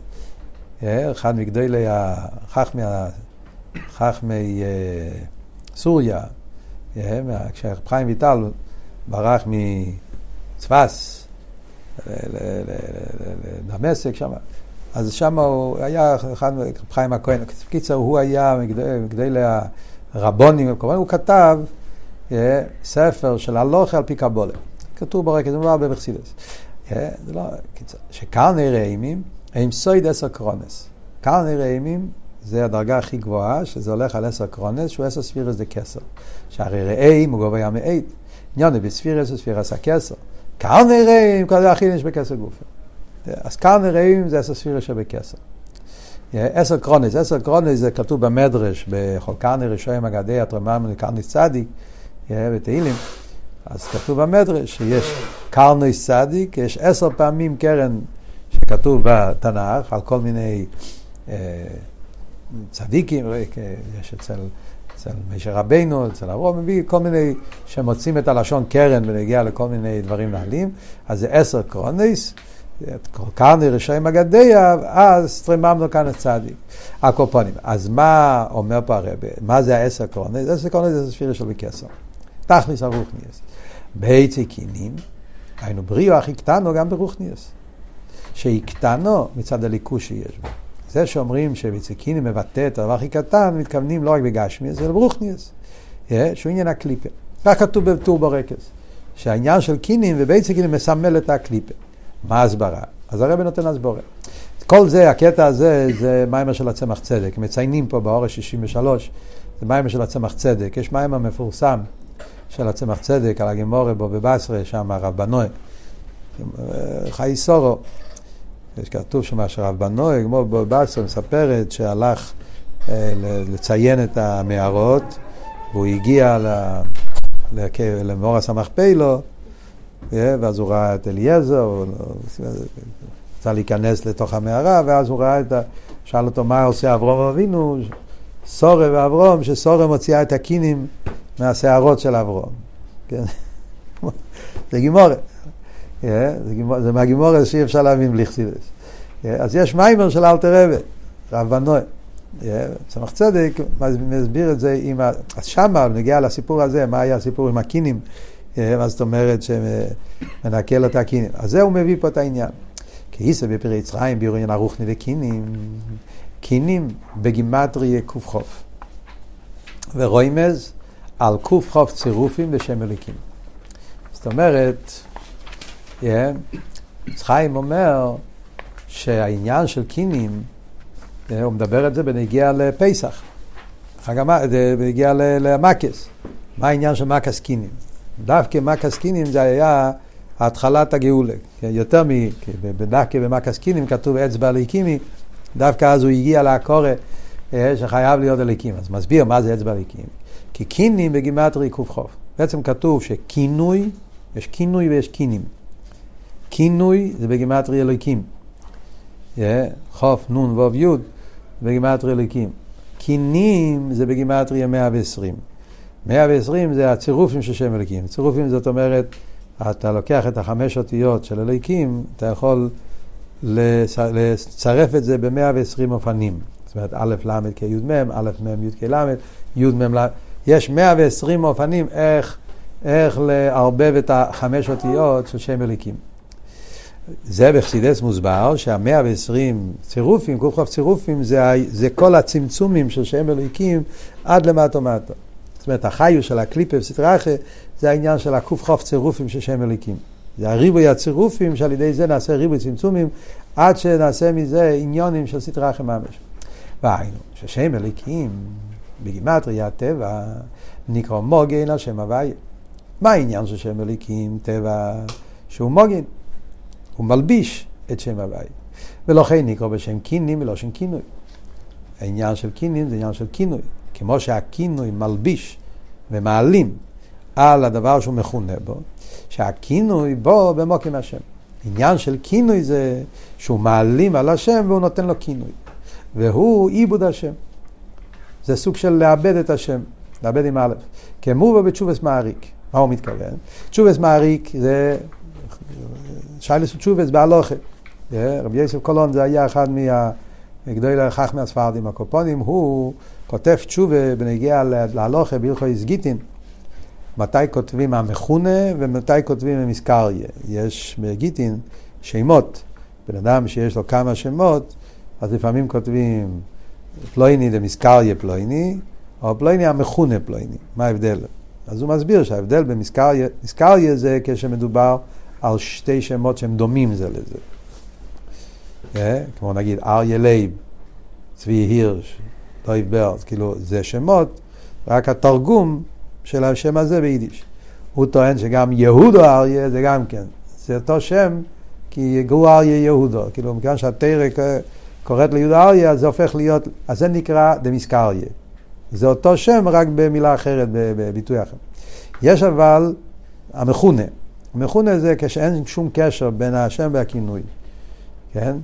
אה, אחד מגדולי החכמי, חכמי אה, סוריה, אה, כשחיים ויטל ברח מ... צפס, לדמשק שם. אז שם הוא היה אחד, חיים הכהן, בקיצר הוא היה מגדלי הרבונים, הוא כתב אה, ספר של הלוכה על פי קבולה. כתוב ברקע, זה לא, קיצר, שקרני רעימים הם סויד עשר קרונס. קרני רעימים זה הדרגה הכי גבוהה, שזה הולך על עשר קרונס, שהוא עשר ספירס דה כסר. שהרי רעים הוא גובה מעיד. עניון בספירס וספירס הכסר. קרני רעים, כל זה הכי יש בכסר גופה. אז קרני רעים זה עשר ספירס שבכסר. עשר קרונס, עשר קרונס זה כתוב במדרש, בכל קרני רשעים אגדי התרמם לקרני צדיק, בתהילים. אז כתוב במדרש שיש קרנוס צדיק, יש עשר פעמים קרן שכתוב בתנ"ך על כל מיני אה, צדיקים, אה, יש אצל, אצל משה רבינו, אצל אברום, מביא כל מיני שמוצאים את הלשון קרן ונגיע לכל מיני דברים נעלים, אז זה עשר קרונס, קרני רשעים אגדיה, אז טריממנו כאן הצדיק. הקופונים. אז מה אומר פה הרבה? מה זה העשר קרונס? עשר קרונס זה ספירה של בקסר. תכניס הרוחניאס. בעצי קינים, היינו בריאו הכי קטנו גם ברוכניאס. שהיא קטנו מצד הליכוש שיש בו. זה שאומרים שבציקינים מבטא את הדבר הכי קטן, מתכוונים לא רק בגשמיאס, אלא ברוכניאס. שהוא עניין הקליפה. כך כתוב בטור ברקס. שהעניין של קינים ובייצי קינים מסמל את הקליפה. מה ההסברה? אז הרב נותן הסבורה. כל זה, הקטע הזה, זה מיימר של הצמח צדק. מציינים פה באורש 63, זה מיימר של הצמח צדק. יש מיימר מפורסם של הצמח צדק על הגימורה בו בבסרה, שם הרב בנוי. חי סורו. יש כתוב שם שהרב בנוי, כמו בבסרה, מספרת שהלך אה, לציין את המערות, והוא הגיע למור הסמך פילו, אה, ואז הוא ראה את אליעזר, הוא רצה להיכנס לתוך המערה, ואז הוא ראה את ה... שאל אותו מה עושה אברום אבינו, סורה ואברום, שסורה מוציאה את הקינים מהשערות של אברום. כן? זה גימורת. אה, זה מהגימורת שאי אפשר להבין בלי חסידס. אה, אז יש מיימר של אלתר רבי, רב בנוי. צמח צדק מסביר את זה, עם. אז שמה, נגיע לסיפור הזה, מה היה הסיפור עם הקינים, מה זאת אומרת שמנקה לו את הקינים. אז זה הוא מביא פה את העניין. כי איסא בפרי יצרים ביורין ערוכני לקינים, קינים בגימטרי קוף ורוימז על קוף צירופים בשם אליקים. זאת אומרת, יצחיים אומר שהעניין של קינים, הוא מדבר את זה בנגיע לפסח, בנגיע למקס. מה העניין של מקס קינים? דווקא מקס קינים זה היה התחלת הגאולה. יותר מ... דווקא במקס קינים כתוב אצבע ליקימי, דווקא אז הוא הגיע לעקורת אה, שחייב להיות אליקים. אז מסביר מה זה אצבע ליקימי. כי קינים בגימטרי ק"ח. בעצם כתוב שכינוי, יש כינוי ויש קינים. כינוי זה בגימטרי אלוקים. חוף, נון, ווב, יוד, בגימטרי אלוקים. קינים זה בגימטרי 120. 120 זה הצירופים של שם אלוקים. צירופים זאת אומרת, אתה לוקח את החמש אותיות של אלוקים, אתה יכול לצרף את זה ב-120 אופנים. זאת אומרת, א', ל', כ', י', מ', א', מ', י', כ', ל', י', מ', ל', יש 120 אופנים איך, איך לערבב את החמש אותיות של שם אלוקים. זה בחסידס מוסבר שהמאה ועשרים צירופים, ק"כ צירופים, זה, זה כל הצמצומים של שם אלוקים עד למטו מטו. זאת אומרת, החיו של הקליפה וסטראחה זה העניין של הק"כ צירופים של שם אלוקים. זה הריבוי הצירופים שעל ידי זה נעשה ריבוי צמצומים עד שנעשה מזה עניונים של סטראחה ממש. והיינו, ששם אלוקים בגימטריה הטבע נקרא מוגן על שם הוויה. מה העניין של שם אלוקים טבע שהוא מוגן? הוא מלביש את שם הוויה. ולכן נקרא בשם קינים ולא שם כינוי. העניין של קינים זה עניין של כינוי. כמו שהכינוי מלביש ומעלים על הדבר שהוא מכונה בו, שהכינוי בו במוקים השם. עניין של כינוי זה שהוא מעלים על השם והוא נותן לו כינוי. והוא עיבוד השם. זה סוג של לאבד את השם, לאבד עם א', כמובו בתשובס מעריק. מה הוא מתכוון? תשובס מעריק זה שיילס ותשובס בהלוכה. רבי יוסף קולון זה היה אחד מגדולי החכמי הספרדים הקופונים, הוא כותב תשובה בנגיע להלוכה בהלכו איסגיטין. מתי כותבים המכונה ומתי כותבים המזכריה. יש בגיטין שמות. בן אדם שיש לו כמה שמות, אז לפעמים כותבים פלויני דמזכריה פלויני, או פלויני המכונה פלויני. מה ההבדל? אז הוא מסביר שההבדל במזכריה זה כשמדובר על שתי שמות שהם דומים זה לזה. Yeah, אה? כמו נגיד אריה לייב, צבי הירש, דוב בער, כאילו זה שמות, רק התרגום של השם הזה ביידיש. הוא טוען שגם יהודה אריה זה גם כן, זה אותו שם, כי גור אריה יהודה, כאילו מכיוון שהתורה קוראת ליהודה אריה, אז זה הופך להיות, אז זה נקרא דמסקריה. זה אותו שם, רק במילה אחרת, בביטוי אחר. יש אבל המכונה. המכונה זה כשאין שום קשר בין השם והכינוי, כן?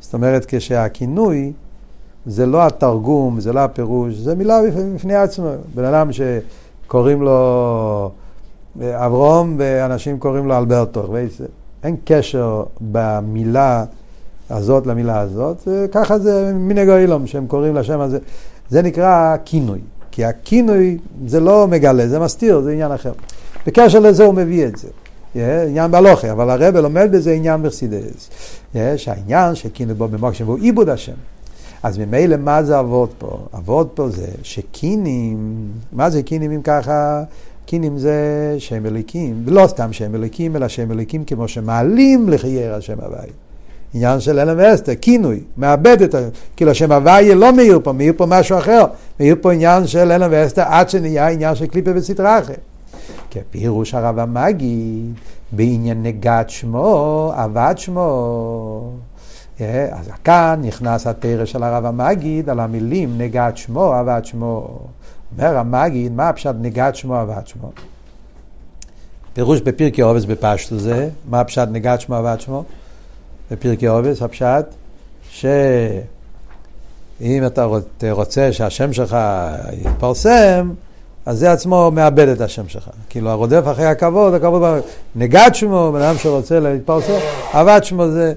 זאת אומרת, כשהכינוי זה לא התרגום, זה לא הפירוש, זה מילה בפני עצמו. בן אדם שקוראים לו אברום ואנשים קוראים לו אלברטו, אין קשר במילה הזאת למילה הזאת, ככה זה מנהג אילום שהם קוראים לשם הזה. זה נקרא כינוי, כי הכינוי זה לא מגלה, זה מסתיר, זה עניין אחר. בקשר לזה הוא מביא את זה. עניין בהלוכי, אבל הרב לומד בזה עניין מרסידס. Yeah, שהעניין שכינוי בו במוקשם והוא עיבוד השם. אז ממילא מה זה אבות פה? אבות פה זה שקינים, מה זה קינים אם ככה? קינים זה שם אליקים, ולא סתם שם אליקים, אלא שם אליקים כמו שמעלים לחייר השם הוואי. עניין של אלם ואסתר, כינוי, מאבד את ה... כאילו השם הוויה לא מאיר פה, מאיר פה משהו אחר, מאיר פה עניין של אלם ואסתר עד שנהיה עניין של קליפה וסטרה אחרת. כפירוש הרב המגיד, בעניין נגד שמו, עבד שמו. אה, אז כאן נכנס התרא של הרב המגיד על המילים נגד שמו, עבד שמו. אומר המגיד, מה הפשט נגד שמו, עבד שמו? פירוש בפרקי עובס בפשטו זה, מה הפשט נגד שמו, עבד שמו? בפרקי עובס, הפשט, שאם אתה רוצה שהשם שלך יתפרסם, אז זה עצמו מאבד את השם שלך. כאילו הרודף אחרי הכבוד, הכבוד, נגד שמו, בן אדם שרוצה להתפרסם, עבד שמו זה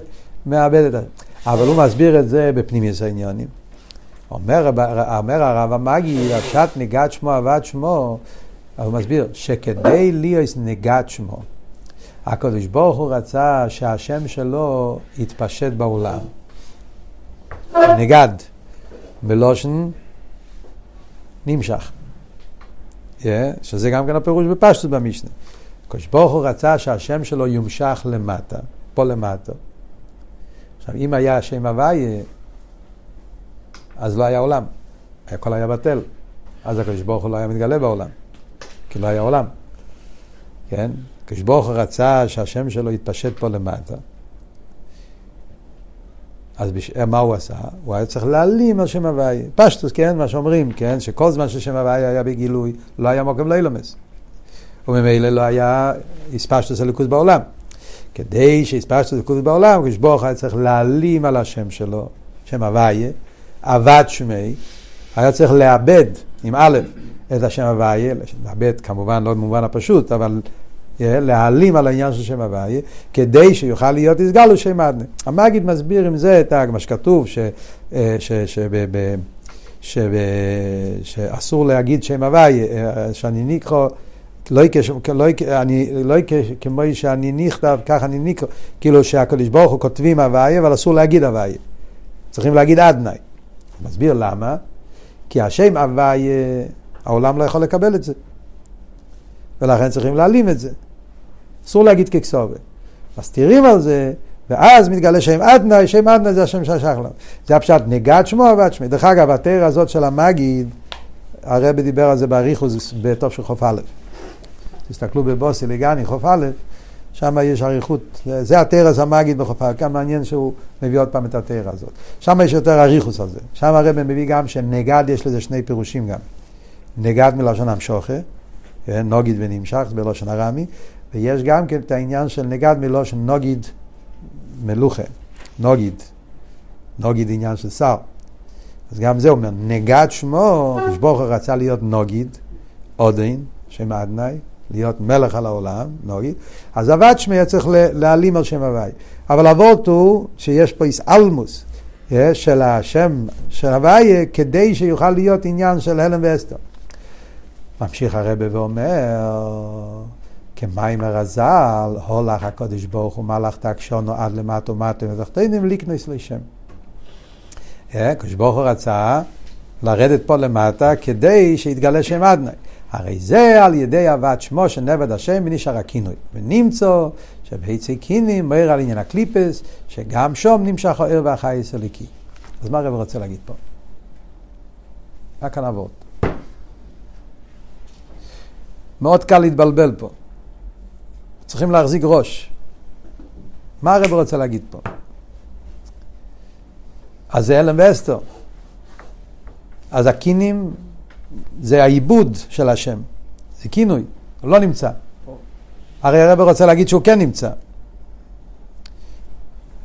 מאבד את השם. אבל הוא מסביר את זה בפנימיוס העניונים. אומר, אומר הרב המאגי, הפשט נגד שמו, עבד שמו, הוא מסביר שכדי להיות נגד שמו, הקדוש ברוך הוא רצה שהשם שלו יתפשט בעולם. נגד, בלושן נמשך. Yeah, שזה גם כן הפירוש בפשטות במשנה. הקדוש ברוך הוא רצה שהשם שלו יומשך למטה, פה למטה. עכשיו, אם היה השם הוויה, אז לא היה עולם. הכל היה בטל. אז הקדוש ברוך הוא לא היה מתגלה בעולם. כי לא היה עולם. כן? הקדוש ברוך הוא רצה שהשם שלו יתפשט פה למטה. אז בש... מה הוא עשה? הוא היה צריך להעלים על שם הוויה. פשטוס, כן? מה שאומרים, כן? שכל זמן ששם הוויה היה בגילוי, לא היה מוקם לאילומס. וממילא לא היה הספשטוס הליכוז בעולם. כדי שהספשטוס הליכוז בעולם, הקדוש ברוך היה צריך להעלים על השם שלו, שם הוויה, עבד שמי, היה צריך לאבד, עם א', את השם הוויה, לאבד כמובן לא במובן הפשוט, אבל להעלים על העניין של שם הוויה, כדי שיוכל להיות הסגלו שם אדנה. המגיד מסביר עם זה את מה שכתוב, אה, שאסור להגיד שם הוויה, אה, שאני נקרא, לא יקרה כמו שאני נכתב, ככה אני נקרא, כאילו שהקדוש ברוך הוא כותבים הוויה, אבל אסור להגיד הוויה. צריכים להגיד אדנאי. מסביר למה, כי השם הוויה, העולם לא יכול לקבל את זה. ולכן צריכים להעלים את זה. אסור להגיד ככסובה. מסתירים על זה, ואז מתגלה שם אדנאי, שם אדנאי זה השם ששייך לו. זה הפשט נגד שמו ועד שמי. דרך אגב, התרא הזאת של המגיד, הרבי דיבר על זה באריכוס בטוב של חוף א'. תסתכלו בבוסי לגני, חוף א', שם יש אריכות, זה התרס המגיד בחוף א', כאן מעניין שהוא מביא עוד פעם את התרא הזאת. שם יש יותר אריכוס על זה. שם הרבי מביא גם שנגד יש לזה שני פירושים גם. נגד מלשון המשוכה, כן, נוגיד ונמשך, בלושן ארמי, ויש גם כן את העניין של נגד מלושן נוגיד מלוכה, נוגיד, נוגיד עניין של שר. אז גם זה אומר, נגד שמו, כשברוך הוא רצה להיות נוגיד, עודין, שם אדנאי, להיות מלך על העולם, נוגיד, אז עבד שמי צריך להעלים על שם הוואי. אבל אבות הוא שיש פה איסאלמוס אה, של השם של הוואי, כדי שיוכל להיות עניין של הלם ואסתר. ממשיך הרבה ואומר, כמים הרזל, הולך הקודש ברוך הוא מלאך תקשונו עד למטו מטו ותחתינים ליקנוס לשם. הקדוש ברוך הוא רצה לרדת פה למטה כדי שיתגלה שם אדנאי. הרי זה על ידי אהבת שמו של נבד השם ונשאר הכינוי. ונמצא שבהיצי קינים מאיר על עניין הקליפס, שגם שום נמשך האור והחייס הליקי. אז מה הרב רוצה להגיד פה? מה כאן אבות? מאוד קל להתבלבל פה. צריכים להחזיק ראש. מה הרב רוצה להגיד פה? אז זה אלם ואסתר. אז הקינים זה העיבוד של השם. זה כינוי, הוא לא נמצא. הרי הרב רוצה להגיד שהוא כן נמצא.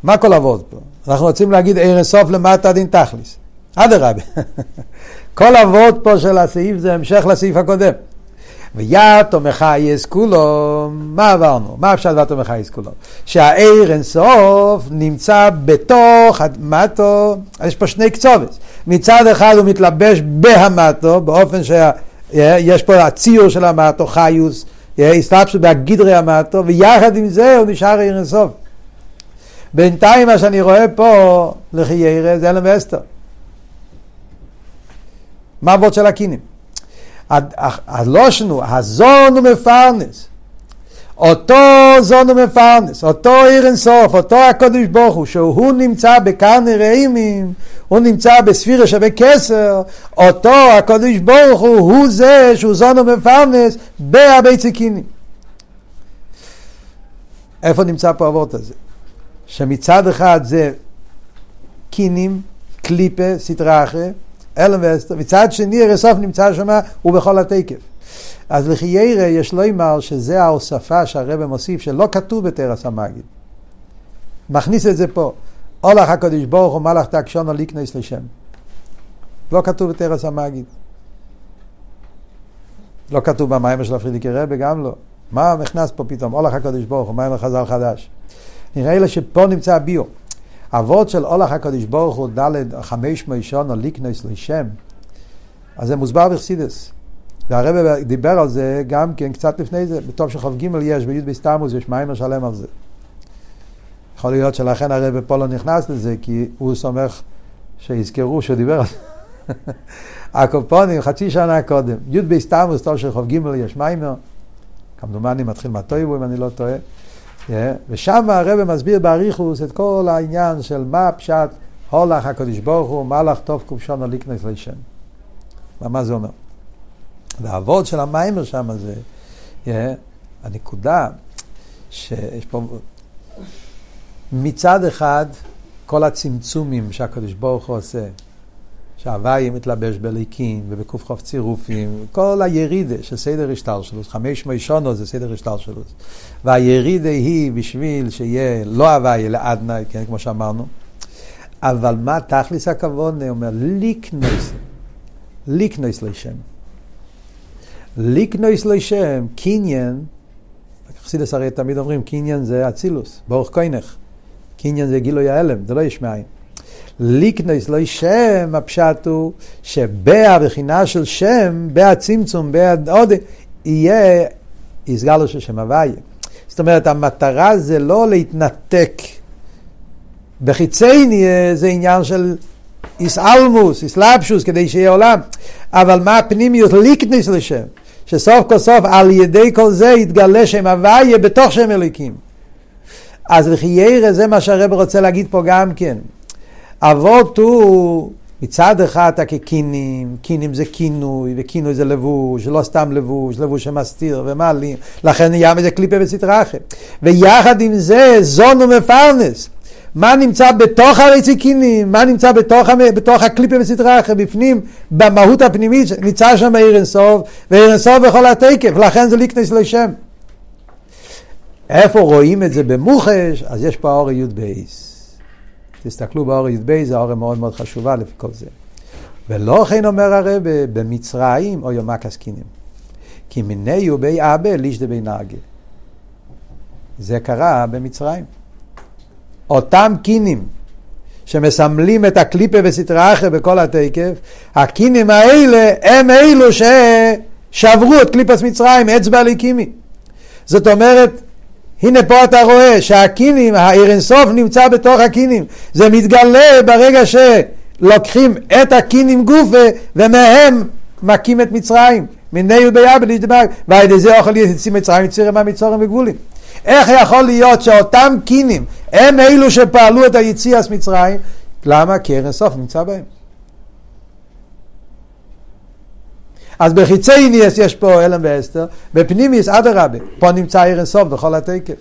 מה כל אבות פה? אנחנו רוצים להגיד ערן סוף למטה דין תכליס. אדרבה. כל אבות פה של הסעיף זה המשך לסעיף הקודם. ויתו מחייס כולו, מה עברנו? מה אפשר לדעת מחייס כולו? שהעיר אינסוף נמצא בתוך המטו, יש פה שני קצובס. מצד אחד הוא מתלבש בהמטו, באופן שיש פה הציור של המטו, חיוס, הסתפסו בהגדרי המטו, ויחד עם זה הוא נשאר עיר אינסוף. בינתיים מה שאני רואה פה, לכי ירא, זה אלם ואסתר. מה אבות של הקינים? הלושנו, הזון הוא מפרנס. אותו זון הוא מפרנס, אותו עיר אינסוף, אותו הקודש ברוך הוא, שהוא נמצא בקרני רעימים, הוא נמצא בספירה שבקסר, אותו הקודש ברוך הוא, הוא זה שהוא זון ומפרנס בהרבי ציקינים. איפה נמצא פה אבות הזה? שמצד אחד זה קינים, קליפה, סטרה אחרת, אלם ואסתר, מצד שני הרסוף נמצא שם ובכל התקף. אז לכי ירא יש לו אמר שזה ההוספה שהרבא מוסיף שלא כתוב בתרס המגיד. מכניס את זה פה. אולך הקדוש ברוך הוא מלאך תקשונו ליקנס לשם. לא כתוב בתרס המגיד. לא כתוב במים של הפרידיקי רבי, גם לא. מה נכנס פה פתאום? אולך הקדוש ברוך הוא, מים חז"ל חדש. נראה לי שפה נמצא הביור. אבות של אולך הקדוש ברוך הוא ד' חמש מישון או ליקנס לשם, אז זה מוסבר בחסידס. והרב דיבר על זה גם כן קצת לפני זה, בטוב ג' יש, בי' בסתמוס יש מיימר שלם על זה. יכול להיות שלכן הרב פה לא נכנס לזה, כי הוא סומך שיזכרו שהוא דיבר על זה. הקופונים חצי שנה קודם, י' בסתמוס, טוב שחוב ג' יש מיימר, כמדומני מתחיל מהטויבו אם אני לא טועה. ושם הרב מסביר באריכוס את כל העניין של מה פשט הולך הקדוש ברוך הוא, מהלך טוב קופשון ליקנס לשם. מה זה אומר? והאבות של המיימר שם זה, yeah, הנקודה שיש פה, מצד אחד, כל הצמצומים שהקדוש ברוך הוא עושה, שהוואי מתלבש בליקים ובק"כ צירופים, כל הירידה של סדר השטר שלו, חמש מישונות זה סדר השטר שלו. והירידה היא בשביל שיהיה לא הוואי אלא אדנאי, כן, כמו שאמרנו. אבל מה תכלס הכבוד? הוא אומר ליקנויס, ליקנויס לשם. ליקנויס לשם, קניין, חסידס הרי תמיד אומרים, קניין זה אצילוס, ברוך כהנך. קניין זה גילוי ההלם, זה לא יש מאין. ליקנויס לא שם, הפשט הוא שבהבחינה של שם, בהצמצום, בהעודה, יהיה יסגלו של שם הוויה. זאת אומרת, המטרה זה לא להתנתק. בחיצייני זה עניין של איסאלמוס, איסלאפשוס, כדי שיהיה עולם. אבל מה הפנימיות ליקניס לשם? שסוף כל סוף על ידי כל זה יתגלה שם הוויה בתוך שם אליקים. אז לכי ירא זה מה שהרב רוצה להגיד פה גם כן. אבות הוא מצד אחד הקינים, קינים זה כינוי, וכינוי זה לבוש, לא סתם לבוש, לבוש שמסתיר ומעלים, לכן נהיה מזה קליפה וסטרה אחרת. ויחד עם זה, זון ומפרנס. מה נמצא בתוך הרציקינים, מה נמצא בתוך, בתוך הקליפה וסטרה אחרת, בפנים, במהות הפנימית, נמצא שם עיר אינסוף, ועיר אינסוף בכל התקף, לכן זה ליקנס לשם. איפה רואים את זה במוחש? אז יש פה אור י' בייס. תסתכלו באור י"ב, זה אור מאוד מאוד חשובה לפי כל זה. ולא כן אומר הרב במצרים או יומק עסקינים. כי מיני ובי אבא ליש דבי נהגה. זה קרה במצרים. אותם קינים שמסמלים את הקליפה וסטרה אחר בכל התקף, הקינים האלה הם אלו ששברו את קליפס מצרים, אצבע לקימי. זאת אומרת, הנה פה אתה רואה שהקינים, העיר אינסוף נמצא בתוך הקינים. זה מתגלה ברגע שלוקחים את הקינים גופה ומהם מכים את מצרים. מיני וביאבל ישדבק, ועל ידי זה אוכל יציא מצרים יצירם מהמצורים וגבולים. איך יכול להיות שאותם קינים הם אלו שפעלו את היציאס מצרים, למה? כי ערן סוף נמצא בהם. אז בחיצי ניאס יש פה אלם ואסתר, בפנימיס אדרבה, פה נמצא ערן סוף בכל התקף.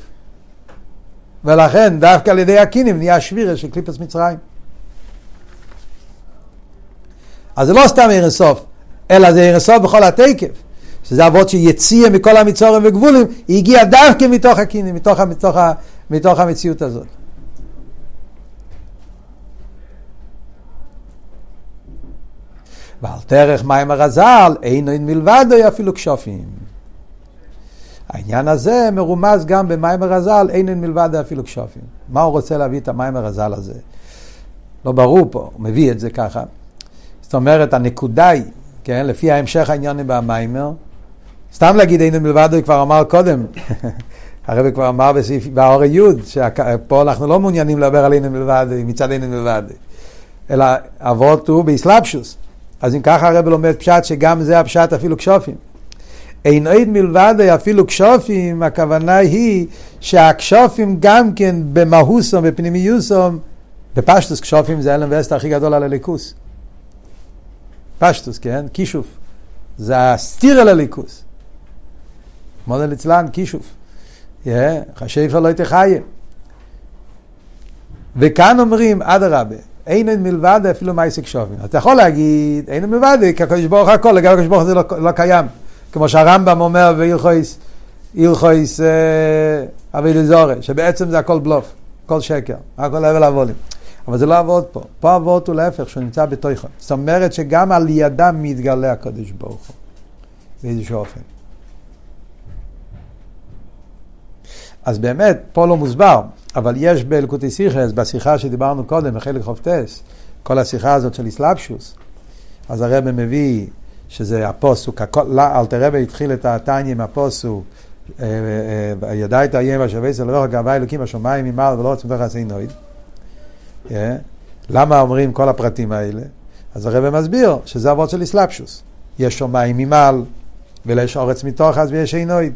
ולכן דווקא על ידי הקינים נהיה שבירה של קליפס מצרים. אז זה לא סתם ערן סוף, אלא זה ערן סוף בכל התקף. שזה אבות שיציע מכל המצורים וגבולים, היא הגיעה דווקא מתוך הקינים, מתוך, מתוך, מתוך המציאות הזאת. ועל דרך מים הרז"ל, אין אין מלבדו אפילו כשופים. העניין הזה מרומז גם במים הרז"ל, אין אין מלבדו אפילו כשופים. מה הוא רוצה להביא את המים הרז"ל הזה? לא ברור פה, הוא מביא את זה ככה. זאת אומרת, הנקודה היא, כן, לפי ההמשך העניינים במיימר, סתם להגיד אין מלבדו, הוא כבר אמר קודם, הרב כבר אמר בסעיף, באור י', שפה אנחנו לא מעוניינים לדבר על אין מלבדו, מצד אין מלבדו, אלא אבות הוא באסלאפשוס. אז אם ככה הרב לומד פשט שגם זה הפשט אפילו כשופים. אין עוד מלבד אפילו כשופים, הכוונה היא שהכשופים גם כן במהוסום, בפנימיוסום, בפשטוס כשופים זה אלם ואסתר הכי גדול על הליכוס. פשטוס, כן? כישוף. זה הסתיר על הליכוס. מודל אצלן, כישוף. חשב לא תחיה. וכאן אומרים, אדרבה, אין מלבד אפילו מייסק שובים. אתה יכול להגיד, אין מלבד, כי הקדוש ברוך הכל, לגבי הקדוש ברוך זה לא, לא קיים. כמו שהרמב"ם אומר בהלכויס, הלכויס אה, אבי לזורי, שבעצם זה הכל בלוף, הכל שקר, הכל הבל אבולים. אבל זה לא עבוד פה. פה עבוד הוא להפך, שהוא נמצא בתוכו. זאת אומרת שגם על ידם מתגלה הקדוש ברוך הוא, באיזשהו אופן. אז באמת, פה לא מוסבר, אבל יש באלקוטי סיכס, בשיחה שדיברנו קודם, בחלק חופטס, כל השיחה הזאת של איסלאפשוס, אז הרב מביא שזה הפוסוק, אלתר רבי התחיל את התניא עם הפוסוק, אה, אה, ידע את האיים והשווה אצל רוח גאווה אלוקים השמיים ממעל ולא רוצים תוך עשי נויד. למה אומרים כל הפרטים האלה? אז הרב מסביר שזה אבות של איסלאפשוס. יש שמיים ממעל, ויש אורץ מתוך אז ויש עינויד.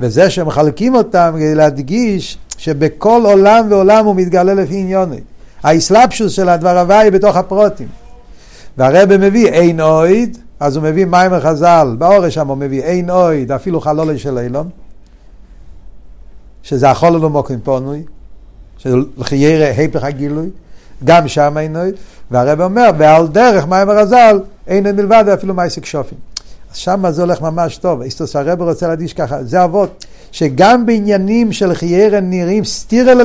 וזה שמחלקים אותם כדי להדגיש שבכל עולם ועולם הוא מתגלה לפי עניוני. האסלאפשוס של הדבר הוואי בתוך הפרוטים. והרבא מביא אין אויד, אז הוא מביא מים החז"ל, באורש שם הוא מביא אין אויד, אפילו חלולי של אילון, שזה החולל ומוקרים פונוי, שזה חיירה היפך הגילוי, גם שם אין אויד, והרבא אומר, ועל דרך מים החז"ל, אין אין מלבד אפילו מייסק שופים. אז שם זה הולך ממש טוב. איסטוס הרב רוצה להדגיש ככה, זה אבות, שגם בעניינים של חיירן נראים סתיר אל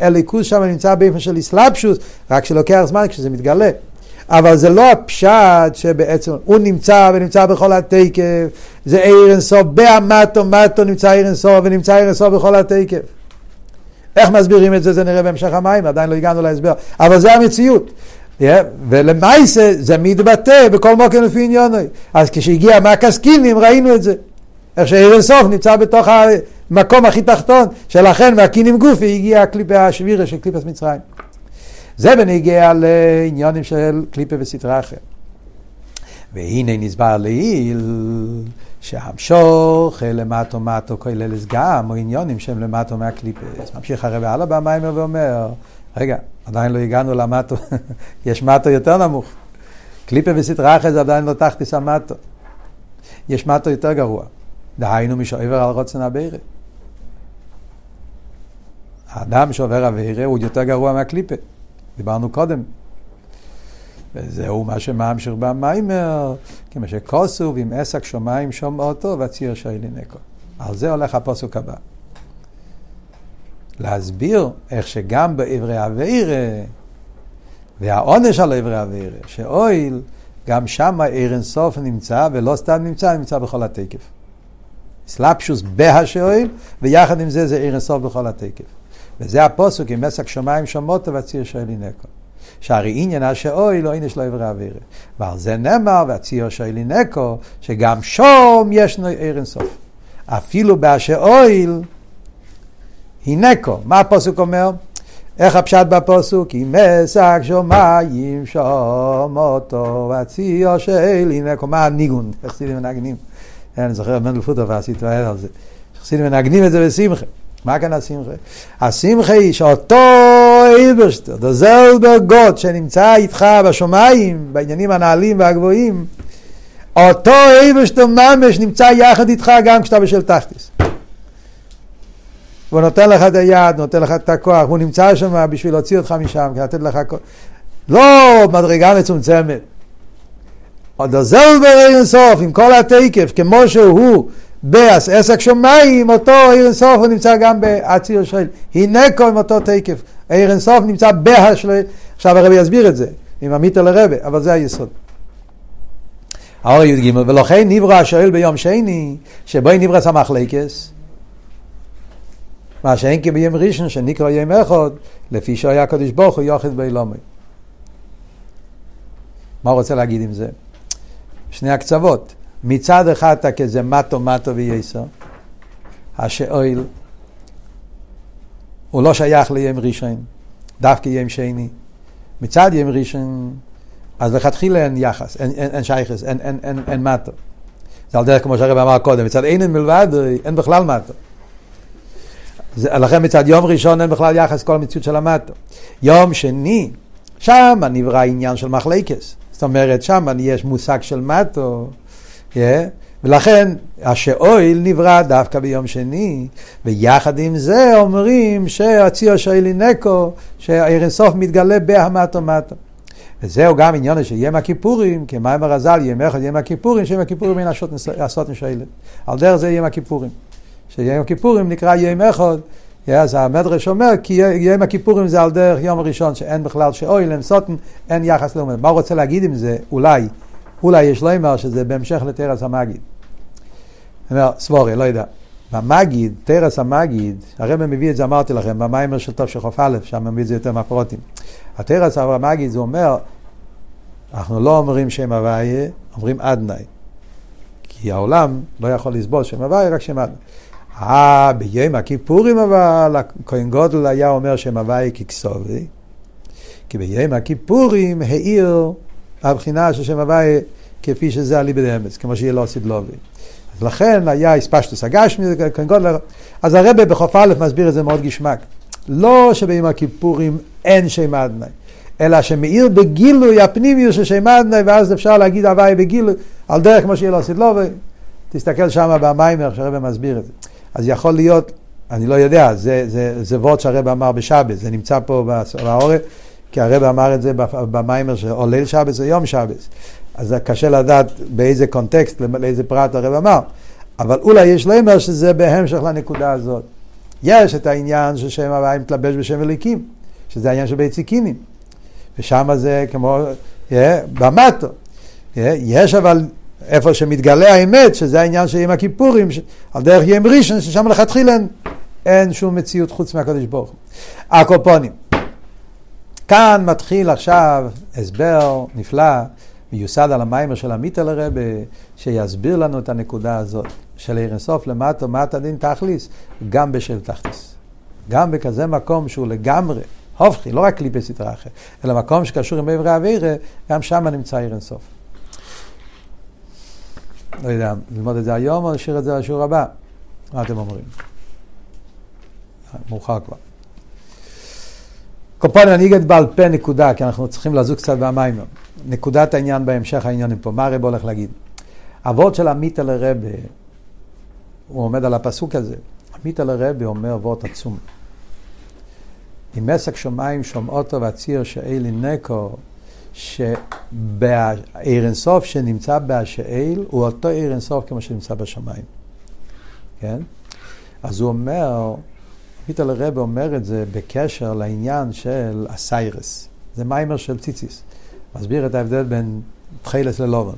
הליכוס, שם נמצא באופן של איסלאפשוס, רק שלוקח זמן כשזה מתגלה. אבל זה לא הפשט שבעצם הוא נמצא ונמצא בכל התקף, זה עיר אינסוף, באמטו מטו נמצא עיר ונמצא עיר בכל התקף. איך מסבירים את זה, זה נראה בהמשך המים, עדיין לא הגענו להסבר, אבל זה המציאות. Yeah, ולמעשה זה מתבטא בכל מוקר לפי עניונוי. אז כשהגיע מהקסקינים ראינו את זה. איך שעיר אינסוף נמצא בתוך המקום הכי תחתון, שלכן מהקינים גופי הגיע הקליפה השבירה של קליפת מצרים. זה בנגיע לעניונים של קליפה וסטרה אחר. והנה נסבר לעיל שהמשוך למטו מטו כוללס גם, או עניונים שהם למטו מהקליפס. ממשיך הרב הלאה במיימר ואומר, רגע, עדיין לא הגענו למטו, יש מטו יותר נמוך. קליפה וסטרה אחר זה עדיין לא תחתיס המטו. יש מטו יותר גרוע. דהיינו מי שעובר על רוצן הבירה. האדם שעובר אבירה הוא יותר גרוע מהקליפה. דיברנו קודם. וזהו מה שמאמשר במיימר, כמו שכוסו ועם עסק שמיים שומעותו והציר שיילי נקו. על זה הולך הפוסק הבא. להסביר איך שגם בעברי אבירה, והעונש על עברי אבירה, שאויל, גם שם עיר אינסוף נמצא, ולא סתם נמצא, נמצא בכל התקף. סלפשוס בהשאויל, ויחד עם זה זה עיר אינסוף בכל התקף. וזה הפוסק עם עסק שמיים שמותו והציר שואלי נקו. שהרי עניין השאוי לא הנה שלו עברי אווירה. ועל זה נאמר, והציר שואלי נקו, שגם שום ישנו עיר אינסוף. אפילו בהשאויל היא נקו. מה הפוסק אומר? איך הפשט בפוסוק? עם עסק שמיים שמותו והציר שואלי נקו. מה הניגון? איך סידים מנגנים? אני זוכר מנדל פוטר ועשית על זה. חסידים מנגנים את זה בשמחה. מה כאן השמחה? השמחה היא שאותו איברשטר, דה זלבר גוד שנמצא איתך בשמיים, בעניינים הנעלים והגבוהים, אותו איברשטר ממש נמצא יחד איתך גם כשאתה בשל תחתיס. והוא נותן לך את היד, נותן לך את הכוח, והוא נמצא שם בשביל להוציא אותך משם, לתת לך. לא מדרגה מצומצמת. עוד הזלבר אינסוף, עם כל התקף, כמו שהוא בעסק שמיים, אותו עיר אינסוף הוא נמצא גם בעציר ישראל. כל עם אותו תקף. עיר אינסוף נמצא בהשל... עכשיו הרבי יסביר את זה, עם המיטר לרבי, אבל זה היסוד. האור י"ג, ולכן נברא השואל ביום שני, שבו נברא סמחלקס, מה שאין כי ביום ראשון שנקרא יום אחד, לפי שהיה הקדוש ברוך הוא יוחד באילומי. מה הוא רוצה להגיד עם זה? שני הקצוות. מצד אחד אתה כזה מטו מטו וייסר, השאויל, הוא לא שייך ליום ראשון, דווקא יום שני. מצד יום ראשון, אז לכתחילה אין יחס, אין, אין, אין שייכס, אין, אין, אין, אין מטו. זה על דרך כמו שהרב אמר קודם, מצד אין מלבד, אין בכלל מטו. זה, לכן מצד יום ראשון אין בכלל יחס כל המציאות של המטו. יום שני, שם נברא עניין של מחלקס. זאת אומרת, שם יש מושג של מטו, yeah, ולכן השאויל נברא דווקא ביום שני, ויחד עם זה אומרים שהציור שאילי נקו, שהעיר אינסוף מתגלה בהמטו מטו. וזהו גם עניין של יום הכיפורים, כמים הרז"ל, יום אחד יום הכיפורים, שיום הכיפורים אין עשות נשאלת. על דרך זה יום הכיפורים. שיום הכיפורים נקרא יום אחד, אז המדרש אומר, כי יום הכיפורים זה על דרך יום הראשון, שאין בכלל שאוי להם סוטן, אין יחס לאומר. מה הוא רוצה להגיד עם זה? אולי, אולי יש לו אמר שזה בהמשך לתרס המגיד. אומר, סבורי, לא יודע. במגיד, תרס המגיד, הרב מביא את זה, אמרתי לכם, במיימר של טוב של חוף א', שם מביא את זה יותר מהפרוטים. התרס המגיד זה אומר, אנחנו לא אומרים שם הוויה, אומרים אדנאי. כי העולם לא יכול לסבול שם הוויה, רק שם אדנאי. אה, ביום הכיפורים אבל, הכהן גודל היה אומר שם הוואי ככסובי, כי ביום הכיפורים העיר הבחינה של שם הוואי כפי שזה עלי בדמס, כמו שיהיה לא סידלובי. אז לכן היה הספשטוס הגשמי, כהן גודל, אז הרבה בחוף א' מסביר את זה מאוד גשמק. לא שביום הכיפורים אין שם אדני, אלא שמאיר בגילוי הפנימיות של שם אדני, ואז אפשר להגיד הוואי בגילוי, על דרך כמו שיהיה לא סידלובי. תסתכל שם במיימר שהרבא מסביר את זה. אז יכול להיות, אני לא יודע, זה, זה, זה וורד שהרב אמר בשבת, זה נמצא פה בעורף, כי הרב אמר את זה במיימר של או ליל שבת או יום שבת. אז זה קשה לדעת באיזה קונטקסט, לאיזה פרט הרב אמר. אבל אולי יש לומר שזה בהמשך לנקודה הזאת. יש את העניין ששם הוואי מתלבש בשם אליקים, שזה העניין של בית סיקינים. ושם זה כמו, yeah, במטו. Yeah, יש אבל איפה שמתגלה האמת, שזה העניין של יום הכיפורים, ש... על דרך יום ראשון, ששם לכתחילה אין, אין שום מציאות חוץ מהקדוש ברוך הוא. הקופונים. כאן מתחיל עכשיו הסבר נפלא, מיוסד על המיימר של המיטל הרבה, שיסביר לנו את הנקודה הזאת, של עיר אינסוף למטה, מטה דין תכליס, גם בשל תכליס. גם בכזה מקום שהוא לגמרי, הופכי, לא רק קליפי סטרה אחרת, אלא מקום שקשור עם עברי אווירה, גם שם נמצא עיר אינסוף. לא יודע, ללמוד את זה היום או להשאיר את זה לשיעור הבא? מה אתם אומרים? מאוחר כבר. קופונים, אגיד בעל פה נקודה, כי אנחנו צריכים לזוז קצת במים. נקודת העניין בהמשך העניינים פה, מה הרב הולך להגיד? אבות של עמית אל הרבה, הוא עומד על הפסוק הזה. המיטעלער רבי אומר וורט עצום. אם אסק שמים שם אתה ואציעה שאול הנך שהאור אינסוף שנמצא בשאול הוא אותו אור אינסוף כמו שנמצא בשמיים. כן? אז הוא אומר, מיטעלער רבי אומר את זה בקשר לעניין של הסיירס. זה מאמר של ציצית. מסביר את ההבדל בין תכלת ללבן.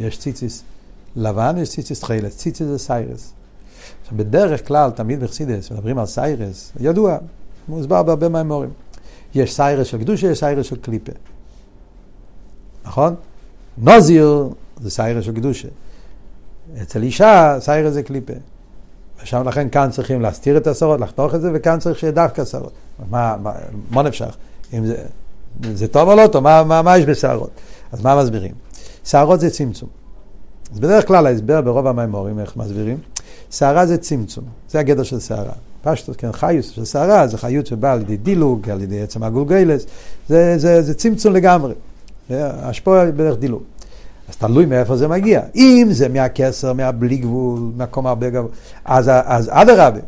יש ציצית לבן, יש ציצית תכלת. ציצית זה שערות. עכשיו, בדרך כלל, תמיד בחסידות, מדברים על סיירס, ידוע, מוסבר בהרבה מאמרים. יש סיירס של קדושה, יש סיירס של קליפה. נכון? נזיר זה שערה של קדושה. אצל אישה שערה זה קליפה. ושם לכן כאן צריכים להסתיר את השערות, לחתוך את זה, וכאן צריך שיהיה דווקא שערות. מה, מה, מה נפשך? אם זה, זה טוב או לא טוב, מה, מה, מה יש בשערות? אז מה מסבירים? שערות זה צמצום. אז בדרך כלל ההסבר ברוב המימורים, איך מסבירים? שערה זה צמצום, זה הגדר של שערה. פשטוס, כן, חיוס של סערה, זה חיות שבאה על ידי דילוג, על ידי עצם הגולגלס, זה, זה, זה צמצום לגמרי. השפוע בדרך דילוג. אז תלוי מאיפה זה מגיע. אם זה מהכסר, מהבלי גבול, מהקום הרבה גבוה, אז, אדרבה,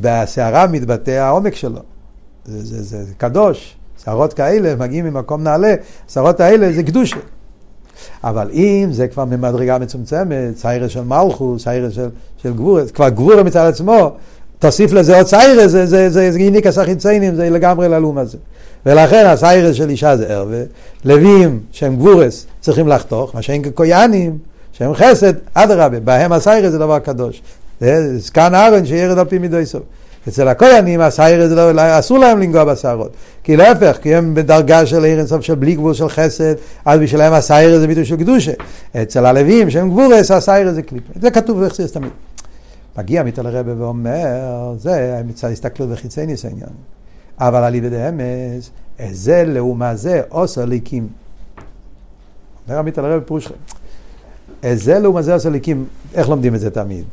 בשערה מתבטא העומק שלו. זה, זה, זה, זה קדוש. שערות כאלה מגיעים ממקום נעלה, שערות האלה זה קדושה. אבל אם זה כבר ממדרגה מצומצמת, שערות של מלכות, שערות של, של גבורות, כבר גבורה מצד עצמו, תוסיף לזה עוד סיירס, זה, זה, זה, זה יניקת החיצונים, זה לגמרי לעומת זה. ולכן הסיירס של אישה זה ערווה, לווים שהם גבורות צריכים לחתוך, מה שאין כקויאנים, שהם חסד, אדרבה, בהם הסיירס זה דבר קדוש. זה זקן אהרן שיורד על פי מידותיו. אצל הכהנים השערות לא, לא, אסור להם לנגוע בשערות. כי להפך, כי הם בדרגה של אור אינסוף של בלי גבול של חסד, אז בשבילם הסיירס זה ביטוי של קדושה. אצל הלווים שהם גבורות, השערות זה קליפה. זה כתוב באכסיס תמיד. מגיע מיטעלער רבי ואומר, זה מצד הסתכלות בחיצוניות העניין. אבל על ידי אמת, זה לעומת זה עשה אלוקים. אומר עמית על הרב פירוש זה לעומה זה עושה ליקים, איך לומדים את זה תמיד?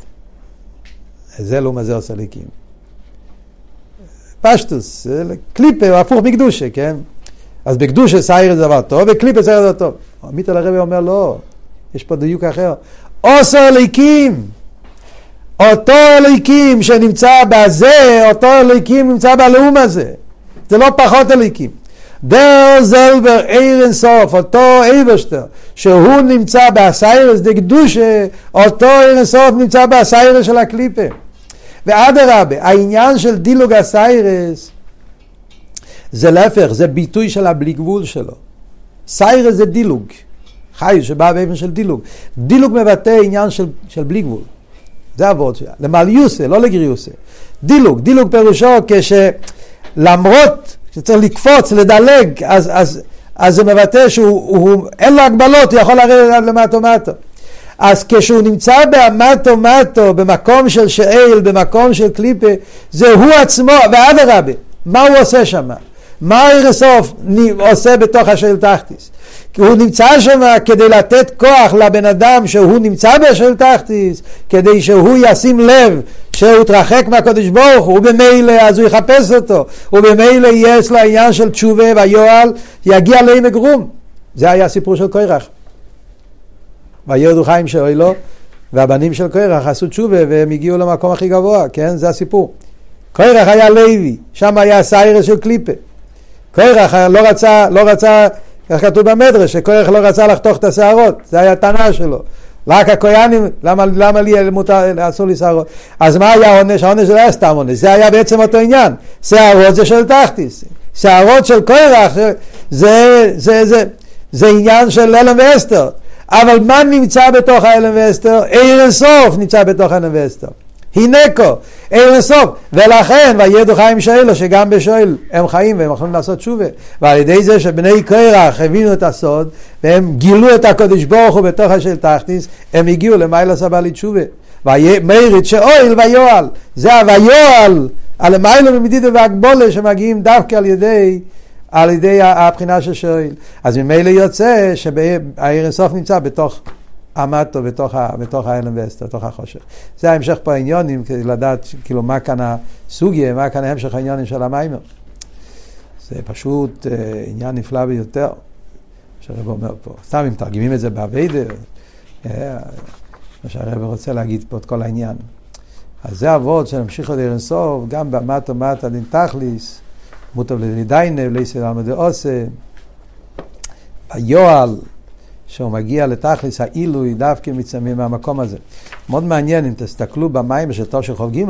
זה לעומה זה עושה ליקים. פשטוס, קליפה הפוך מקדושה, כן? אז בקדושה סייר זה דבר טוב, בקליפה סייר זה דבר טוב. עמית על הרבי אומר לא, יש פה דיוק אחר. עושה ליקים. אותו אליקים שנמצא בזה, אותו אליקים נמצא בלאום הזה. זה לא פחות אלוקים. דער זעלבער אור אינסוף, אותו אייבערשטער, שהוא נמצא בהשערות דקדושה, אותו אור אינסוף נמצא בהשערות של הקליפה. ואדרבה, העניין של דילוג אסיירס זה להפך, זה ביטוי של הבלי גבול שלו. סיירס זה דילוג, חי שבא באופן של דילוג. דילוג מבטא עניין של, של בלי גבול. זה הוורט שלה. למעליותא, לא לגריעותא. דילוג, דילוג פירושו כשלמרות שצריך לקפוץ, לדלג, אז, אז, אז זה מבטא שהוא, הוא, אין לו הגבלות, הוא יכול לרדת למטו מטו. אז כשהוא נמצא במטו מטו, במקום של שאל, במקום של קליפה, זה הוא עצמו, ואדרבה, מה הוא עושה שם? מה אירסוף עושה בתוך השאל תחתיס? כי הוא נמצא שם כדי לתת כוח לבן אדם שהוא נמצא בשל תחתיס, כדי שהוא ישים לב שהוא יתרחק מהקדוש ברוך הוא, ובמילא אז הוא יחפש אותו, ובמילא יש לו העניין של תשובה והיואל, יגיע לעמק רום. זה היה הסיפור של קוירח. וירדו חיים שאוילו, והבנים של קוירח עשו תשובה והם הגיעו למקום הכי גבוה, כן? זה הסיפור. קוירח היה לוי, שם היה סיירס של קליפה. קוירח לא רצה, לא רצה כך כתוב במדרש, שכוח לא רצה לחתוך את השערות, זה היה הטענה שלו. רק הכויאנים, למה, למה לי מותר, אסור לי שערות? אז מה היה העונש? העונש לא היה סתם עונש, זה היה בעצם אותו עניין. שערות זה של תחתיס. שערות של קורח זה, זה, זה, זה, זה עניין של אלם ואסתר. אבל מה נמצא בתוך האלם ואסתר? עיר אינסוף נמצא בתוך האלם ואסתר. הינקו, אין לסוף, ולכן וידעו חיים שאלו שגם בשואל הם חיים והם יכולים לעשות תשובה. ועל ידי זה שבני קרח הבינו את הסוד והם גילו את הקודש ברוך הוא בתוך השל תכניס הם הגיעו למעלה סבא לתשובה. ומריד שאויל ויואל זה הויואל על המעלה ממדידה והגבולה שמגיעים דווקא על ידי על ידי הבחינה של שואל אז ממילא יוצא שהעיר הסוף נמצא בתוך עמדתו בתוך, בתוך האלם ואסתר, בתוך החושך. זה ההמשך פה העניונים, כדי לדעת כאילו מה כאן הסוגיה, מה כאן המשך העניונים של המיימר. זה פשוט אה, עניין נפלא ביותר, שהרב אומר פה. סתם אם מתרגמים את זה באביידר, אה, מה שהרב רוצה להגיד פה את כל העניין. אז זה אבות שנמשיך עוד אירנסוף, גם במטו מטה דין תכליס, מוטב לדידיינב, לייסד עמדי עושה, היואל, שהוא מגיע לתכלס העילוי דווקא מצמים מהמקום הזה. מאוד מעניין אם תסתכלו במים של תור של חוב ג'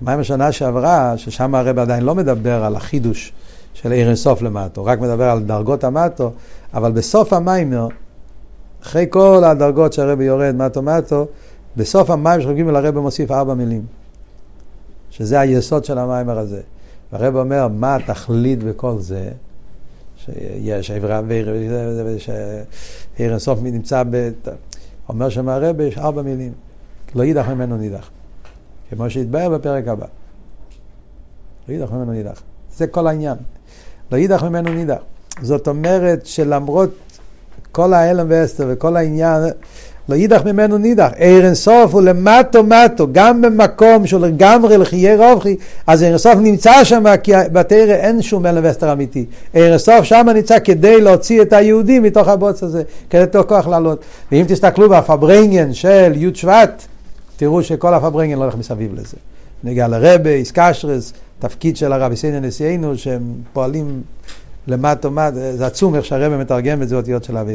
מים השנה שעברה, ששם הרב עדיין לא מדבר על החידוש של עיר אינסוף למטו, רק מדבר על דרגות המטו, אבל בסוף המיימר, אחרי כל הדרגות שהרב יורד מטו מטו, בסוף המים של חוב ג' הרב מוסיף ארבע מילים, שזה היסוד של המיימר הזה. והרב אומר, מה התכלית בכל זה? שיש עברה שעיר הסוף נמצא, ב... אומר שם הרבה, יש ארבע מילים, לא יידח ממנו נידח, כמו שהתבהר בפרק הבא. לא יידח ממנו נידח. זה כל העניין. לא יידח ממנו נידח. זאת אומרת שלמרות כל ההלם ואסתר וכל העניין, לא יידח ממנו נידח. עיר אינסוף הוא למטו מטו, גם במקום של לגמרי לחיי רובחי, אז עיר אינסוף נמצא שם, כי בתרא אין שום אלם אמיתי. עיר אינסוף שם נמצא כדי להוציא את היהודים מתוך הבוץ הזה, כדי לתת כוח לעלות. ואם תסתכלו בפברנגן של י' שבט, תראו שכל הפברנגן לא הולך מסביב לזה. נגיע לרבה, איסקשרס, תפקיד של הרב יסייני נשיאנו, שהם פועלים למטה, זה עצום איך שהרבה מתרגם את זה אותיות של אבי.